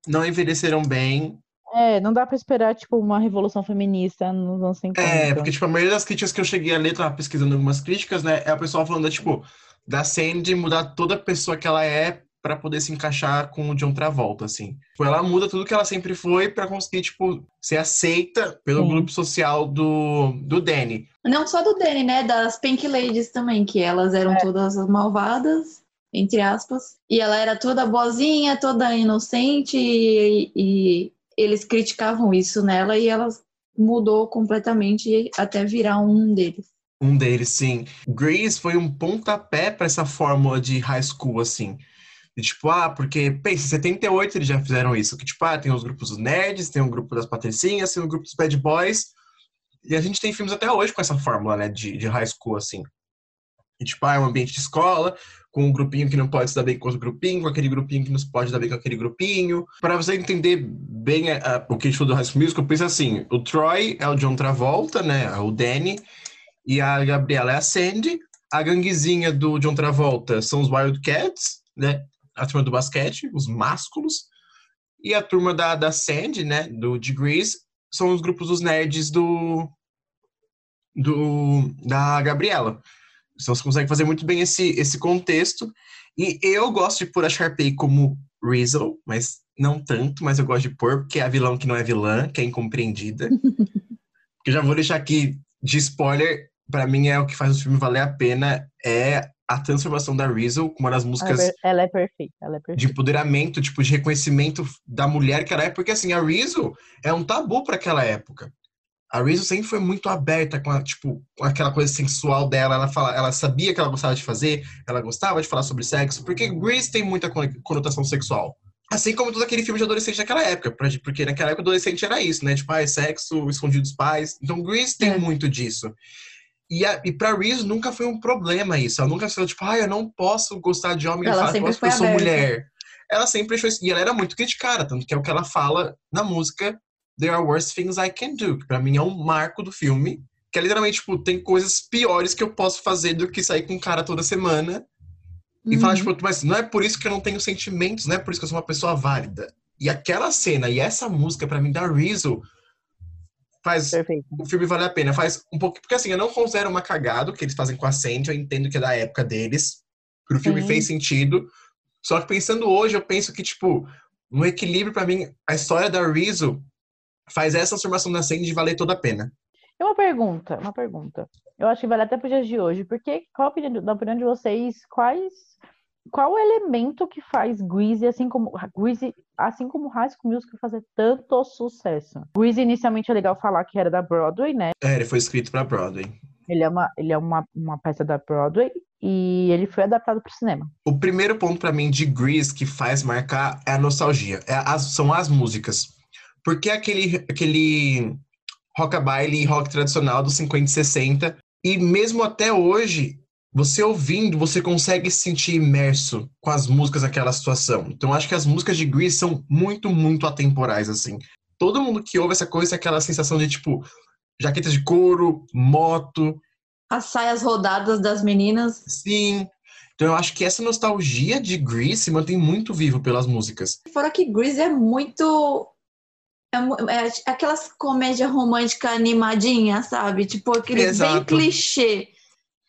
não envelheceram bem. É, não dá pra esperar, tipo, uma revolução feminista nos anos 50. É, porque, tipo, a maioria das críticas que eu cheguei a ler, tava pesquisando algumas críticas, né? É o pessoal falando, tipo, da Sandy mudar toda a pessoa que ela é pra poder se encaixar com o John Travolta, assim. Tipo, ela muda tudo que ela sempre foi pra conseguir, tipo, ser aceita pelo grupo social do, do Danny. Não só do Danny, né? Das Pink Ladies também, que elas eram todas malvadas, entre aspas. E ela era toda boazinha, toda inocente, e, e eles criticavam isso nela e ela mudou completamente até virar um deles. Um deles, sim. Grease foi um pontapé pra essa fórmula de high school, assim. E, tipo, ah, porque, pensa, em 78 eles já fizeram isso. Que, tipo, ah, tem os grupos dos nerds, tem o grupo das patricinhas, tem o grupo dos bad boys. E a gente tem filmes até hoje com essa fórmula, né, de, de high school, assim. E, tipo, ah, é um ambiente de escola, com um grupinho que não pode se dar bem com outro grupinho, com aquele grupinho que não se pode dar bem com aquele grupinho. Pra você entender bem a- a- o que a gente falou do High School Musical, pensa assim, o Troy é o John Travolta, né, é o Danny, e a Gabriela é a Sandy. A ganguezinha do John Travolta são os Wildcats, né, a turma do basquete, os másculos. E a turma da, da Sandy, né, do Degrees, são os grupos dos nerds do, do da Gabriela. Então você consegue fazer muito bem esse, esse contexto. E eu gosto de pôr a Sharpay como Rizzle, mas não tanto, mas eu gosto de pôr, porque é a vilão que não é vilã, que é incompreendida. porque já vou deixar aqui de spoiler, pra mim é o que faz o filme valer a pena, é a transformação da Rizzle com uma das músicas Ela é, ela é perfeita, ela é de perfeita. empoderamento, tipo, de reconhecimento da mulher que ela é, porque assim, a Rizzo é um tabu para aquela época. A Rizzo sempre foi muito aberta com, a, tipo, com aquela coisa sensual dela, ela, fala, ela sabia que ela gostava de fazer, ela gostava de falar sobre sexo, porque Grease tem muita con- conotação sexual. Assim como todo aquele filme de adolescente naquela época, porque naquela época adolescente era isso, né? Tipo, ah, é sexo, escondido dos pais. Então Grease tem muito disso. E, a, e pra Reese nunca foi um problema isso. Ela nunca falou, tipo, ah, eu não posso gostar de homem Ela e porque eu sou mulher. ela sempre achou isso. E ela era muito criticada, tanto que é o que ela fala na música There Are Worse Things I Can Do, que pra mim é um marco do filme, que é literalmente, tipo, tem coisas piores que eu posso fazer do que sair com um cara toda semana. E falar, tipo, mas não é por isso que eu não tenho sentimentos, não é por isso que eu sou uma pessoa válida. E aquela cena e essa música, pra mim, da Rizzo, faz o filme valer a pena. Faz um pouco. Porque assim, eu não considero uma cagada o que eles fazem com a Sandy, eu entendo que é da época deles. Que o filme Sim. fez sentido. Só que pensando hoje, eu penso que, tipo, no equilíbrio, pra mim, a história da Rizzo faz essa transformação da Sandy valer toda a pena. E uma pergunta, uma pergunta. Eu acho que vale até para os dias de hoje, porque qual a opinião, na opinião de vocês, quais qual o elemento que faz Greasy, assim como Greasy, assim como High School Musical fazer tanto sucesso? Greasy inicialmente é legal falar que era da Broadway, né? É, ele foi escrito pra Broadway. Ele é uma, ele é uma, uma peça da Broadway e ele foi adaptado para o cinema. O primeiro ponto pra mim de Grease que faz marcar é a nostalgia. É as- são as músicas. Porque é aquele, aquele rockabilly rock tradicional dos 50 e 60. E mesmo até hoje, você ouvindo, você consegue se sentir imerso com as músicas daquela situação. Então, acho que as músicas de Grease são muito, muito atemporais, assim. Todo mundo que ouve essa coisa tem aquela sensação de, tipo, jaqueta de couro, moto, As saias rodadas das meninas. Sim. Então eu acho que essa nostalgia de Grease se mantém muito vivo pelas músicas. Fora que Grease é muito. É, é aquelas comédia romântica animadinha, sabe? Tipo, aquele bem Exato. clichê.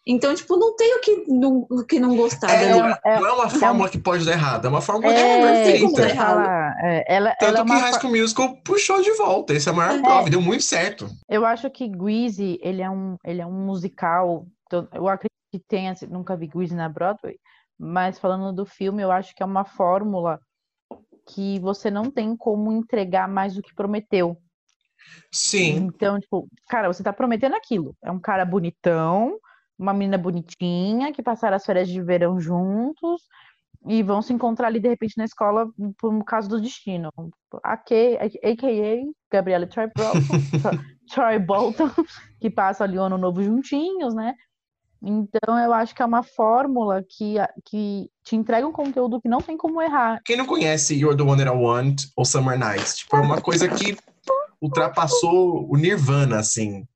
Então, tipo, não tem o que não, o que não gostar É, não, é, não é uma fórmula que pode dar errado, é uma fórmula É, perfeita. você fala, é, ela, Tanto ela é que High School Musical puxou de volta. Essa é a maior É. prova, deu muito certo. Eu acho que Greasy, ele é um, ele é um musical. Eu acredito que tenha, assim, nunca vi Greasy na Broadway, mas falando do filme, eu acho que é uma fórmula que você não tem como entregar mais do que prometeu. Sim. Então, tipo, cara, você tá prometendo aquilo. É um cara bonitão, uma menina bonitinha, que passaram as férias de verão juntos e vão se encontrar ali de repente na escola por um caso do destino. A.k.a. Gabriela Troy Bolton, Troy Bolton, que passam ali o ano novo juntinhos, né? Então, eu acho que é uma fórmula que, que te entrega um conteúdo que não tem como errar. Quem não conhece You're the One That I Want ou Summer Nights? Tipo, é uma coisa que ultrapassou o Nirvana, assim.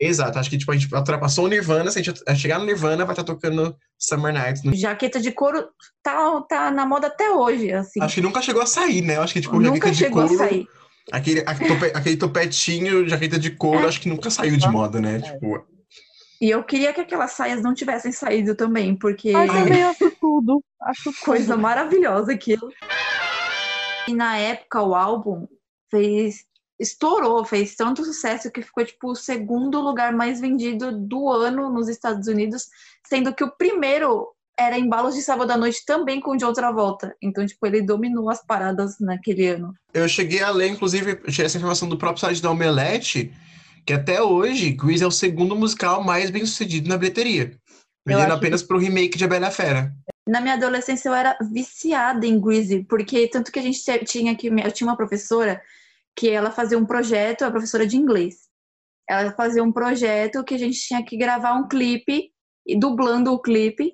Exato, acho que tipo, a gente ultrapassou o Nirvana, se a gente chegar no Nirvana, vai estar tocando Summer Nights. no- Jaqueta de couro tá, tá na moda até hoje, assim. Acho que nunca chegou a sair, né? Acho que, tipo, Nunca jaqueta de chegou a couro. sair. Aquele, aquele, tope- aquele topetinho, jaqueta de couro, acho que nunca saiu de moda, né? Tipo, E eu queria que aquelas saias não tivessem saído também, porque. Ai, também acho tudo. Acho Coisa maravilhosa aquilo. E na época o álbum fez. Estourou, fez tanto sucesso que ficou tipo o segundo lugar mais vendido do ano nos Estados Unidos, sendo que o primeiro era Embalos de Sábado à Noite também com John Travolta. Então, tipo, ele dominou as paradas naquele ano. eu cheguei a ler, inclusive, essa informação do próprio site da Omelete, que até hoje, Grease é o segundo musical mais bem sucedido na bilheteria. Perdendo acho apenas pro remake de A Bela Fera. Na minha adolescência eu era viciada em Greasy, porque tanto que a gente te- tinha que eu tinha uma professora que ela fazia um projeto, a professora de inglês. Ela fazia um projeto que a gente tinha que gravar um clipe e dublando o clipe.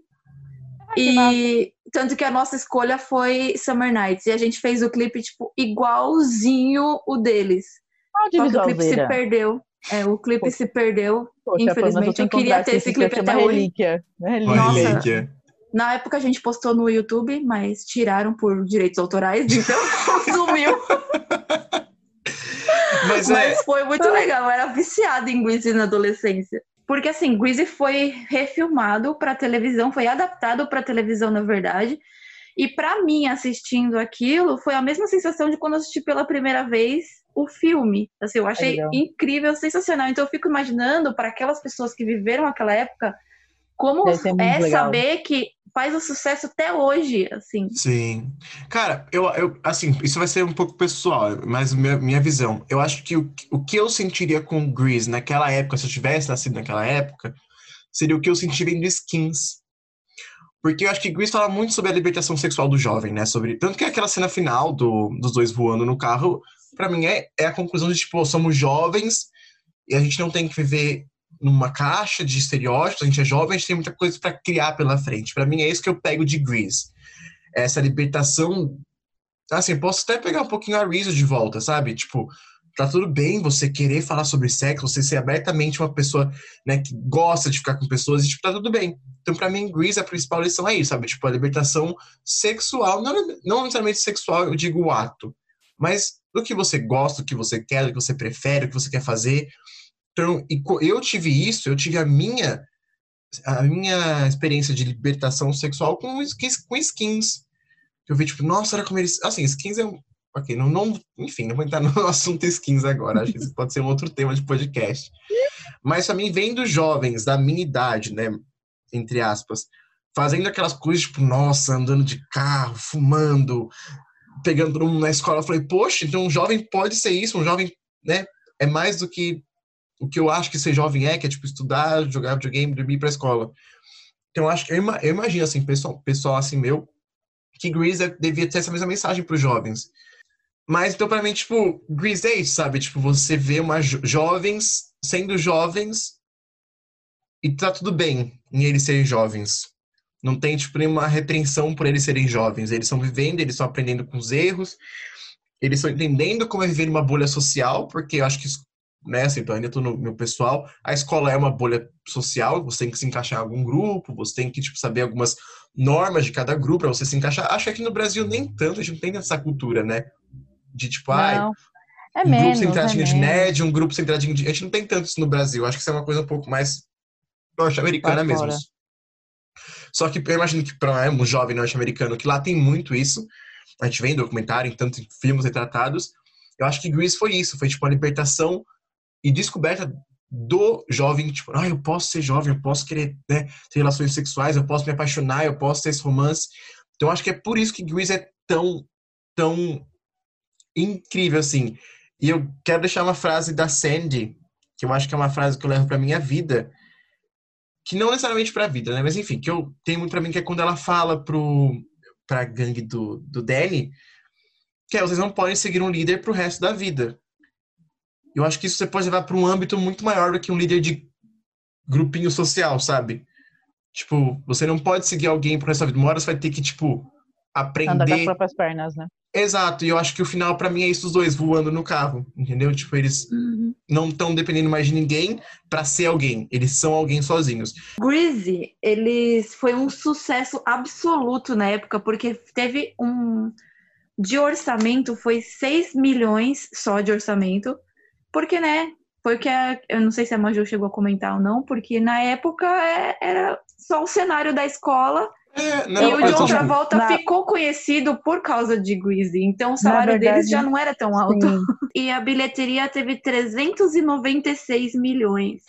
E tanto que a nossa escolha foi Summer Nights e a gente fez o clipe tipo igualzinho o deles. Só que o clipe se perdeu. É, o clipe se perdeu. Poxa, Infelizmente, eu queria ter esse clipe até hoje. relíquia. Uma relíquia. Nossa. relíquia. Na época a gente postou no YouTube, mas tiraram por direitos autorais, então sumiu. Mas, Mas é, foi muito legal, eu era viciada em Greasy na adolescência. Porque assim, Greasy foi refilmado para televisão, foi adaptado para televisão, na verdade. E para mim, assistindo aquilo, foi a mesma sensação de quando eu assisti pela primeira vez o filme. Assim, eu achei Legal. incrível, sensacional. Então eu fico imaginando para aquelas pessoas que viveram aquela época, como é saber que faz o sucesso até hoje, assim. Sim. Cara, eu, eu assim, isso vai ser um pouco pessoal, mas minha, minha visão. Eu acho que o, o que eu sentiria com Grease naquela época, se eu tivesse nascido naquela época, seria o que eu senti vendo Skins. Porque eu acho que Grease fala muito sobre a libertação sexual do jovem, né? Sobre, tanto que aquela cena final do, dos dois voando no carro, pra mim é, é a conclusão de, tipo, somos jovens e a gente não tem que viver numa caixa de estereótipos, a gente é jovem, a gente tem muita coisa pra criar pela frente. Pra mim é isso que eu pego de Grease. Essa libertação Assim, posso até pegar um pouquinho a Rizzo de volta, sabe? Tipo, tá tudo bem você querer falar sobre sexo, você ser abertamente uma pessoa, né, que gosta de ficar com pessoas, e, tipo, tá tudo bem. Então, pra mim, Grease, a principal lição é isso, sabe? Tipo, a libertação sexual, não, não necessariamente sexual, eu digo o ato, mas do que você gosta, do que você quer, do que você prefere, o que você quer fazer. Então, eu tive isso, eu tive a minha a minha experiência de libertação sexual com com skins. Eu vi, tipo, nossa, era como eles. Assim, skins é um. Ok, não, não, enfim, não vou entrar no assunto skins agora. Acho que isso pode ser um outro tema de podcast. Mas também vendo jovens da minha idade, né? Entre aspas, fazendo aquelas coisas, tipo, nossa, andando de carro, fumando, pegando mundo na escola. Eu falei, poxa, então um jovem pode ser isso, um jovem, né? É mais do que o que eu acho que ser jovem é, que é tipo estudar, jogar videogame, dormir ir pra escola. Então eu acho que eu, eu imagino assim, pessoal, pessoal assim meu, que Grease devia ter essa mesma mensagem para os jovens. Mas então para mim, tipo, Grease é isso, sabe? Tipo, você vê uma jo- jovens sendo jovens e tá tudo bem em eles serem jovens. Não tem tipo nenhuma retenção por eles serem jovens. Eles estão vivendo, eles estão aprendendo com os erros. Eles estão entendendo como é viver numa bolha social, porque eu acho que né, assim, então ainda tô no meu pessoal, a escola é uma bolha social, você tem que se encaixar em algum grupo, você tem que, tipo, saber algumas normas de cada grupo para você se encaixar. Acho que aqui no Brasil nem tanto, a gente não tem essa cultura, né? De tipo, ai, Não. É um menos, grupo centradinho é de nerd, um grupo centradinho de... A gente não tem tanto isso no Brasil, acho que isso é uma coisa um pouco mais norte-americana mesmo. fora. Só que eu imagino que para um jovem norte-americano, que lá tem muito isso, a gente vê em documentário, em tanto em filmes retratados, eu acho que Grease foi isso, foi tipo a libertação e descoberta do jovem, tipo, ah, eu posso ser jovem, eu posso querer né, ter relações sexuais, eu posso me apaixonar, eu posso ter esse romance. Então, acho que é por isso que Grease é tão, tão incrível, assim. E eu quero deixar uma frase da Sandy, que eu acho que é uma frase que eu levo pra minha vida, que não necessariamente pra vida, né? Mas enfim, que eu tenho muito pra mim, que é quando ela fala pro, pra gangue do, do Danny, que é, vocês não podem seguir um líder pro resto da vida. Eu acho que isso você pode levar para um âmbito muito maior do que um líder de grupinho social, sabe? Tipo, você não pode seguir alguém pro resto da vida. Uma hora você vai ter que, tipo, Andar com as aprender. próprias pernas, né? Exato, e eu acho que o final pra mim é isso os dois voando no carro, entendeu? Tipo, eles não estão dependendo mais de ninguém pra ser alguém. Eles são alguém sozinhos. Greasy, eles foi um sucesso absoluto na época, porque teve um de orçamento foi 6 milhões só de orçamento, porque né, foi que a, eu não sei se a Maju chegou a comentar ou não, porque na época é- era só o cenário da escola. não, e o John Travolta na- ficou conhecido por causa de Greasy, então o salário verdade, deles já não era tão alto. sim. E a bilheteria teve 396 milhões.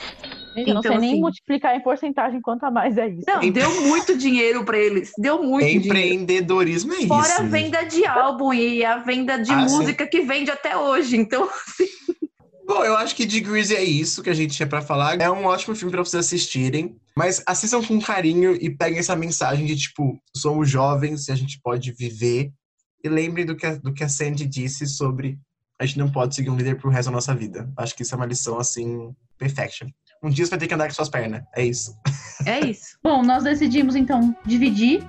Eu não Então, sei nem assim, multiplicar em porcentagem quanto a mais é isso. Não, deu muito dinheiro pra eles. Deu muito dinheiro. Empreendedorismo é isso. Fora a né? venda de álbum e a venda de Ah, sim. música que vende até hoje. Então, Bom, eu acho que de Grease é isso que a gente tinha pra falar. É um ótimo filme pra vocês assistirem, mas assistam com carinho e peguem essa mensagem de tipo, somos jovens e a gente pode viver. E lembrem do que a, do que a Sandy disse sobre a gente não pode seguir um líder pro resto da nossa vida. Acho que isso é uma lição assim, perfection. Um dia você vai ter que andar com suas pernas. É isso. é isso. Bom, nós decidimos então dividir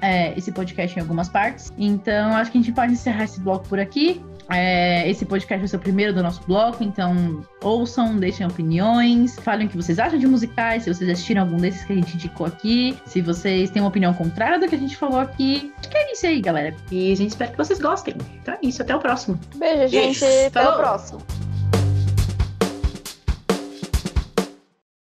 é, esse podcast em algumas partes. Então, acho que a gente pode encerrar esse bloco por aqui. É, esse podcast vai ser o primeiro do nosso bloco, então ouçam, deixem opiniões, falem o que vocês acham de musicais, se vocês assistiram algum desses que a gente indicou aqui, se vocês têm uma opinião contrária do que a gente falou aqui. Acho que é isso aí, galera. E a gente espera que vocês gostem. Então é isso, até o próximo. Beijo, gente. Beijo. Até o Falou. próximo.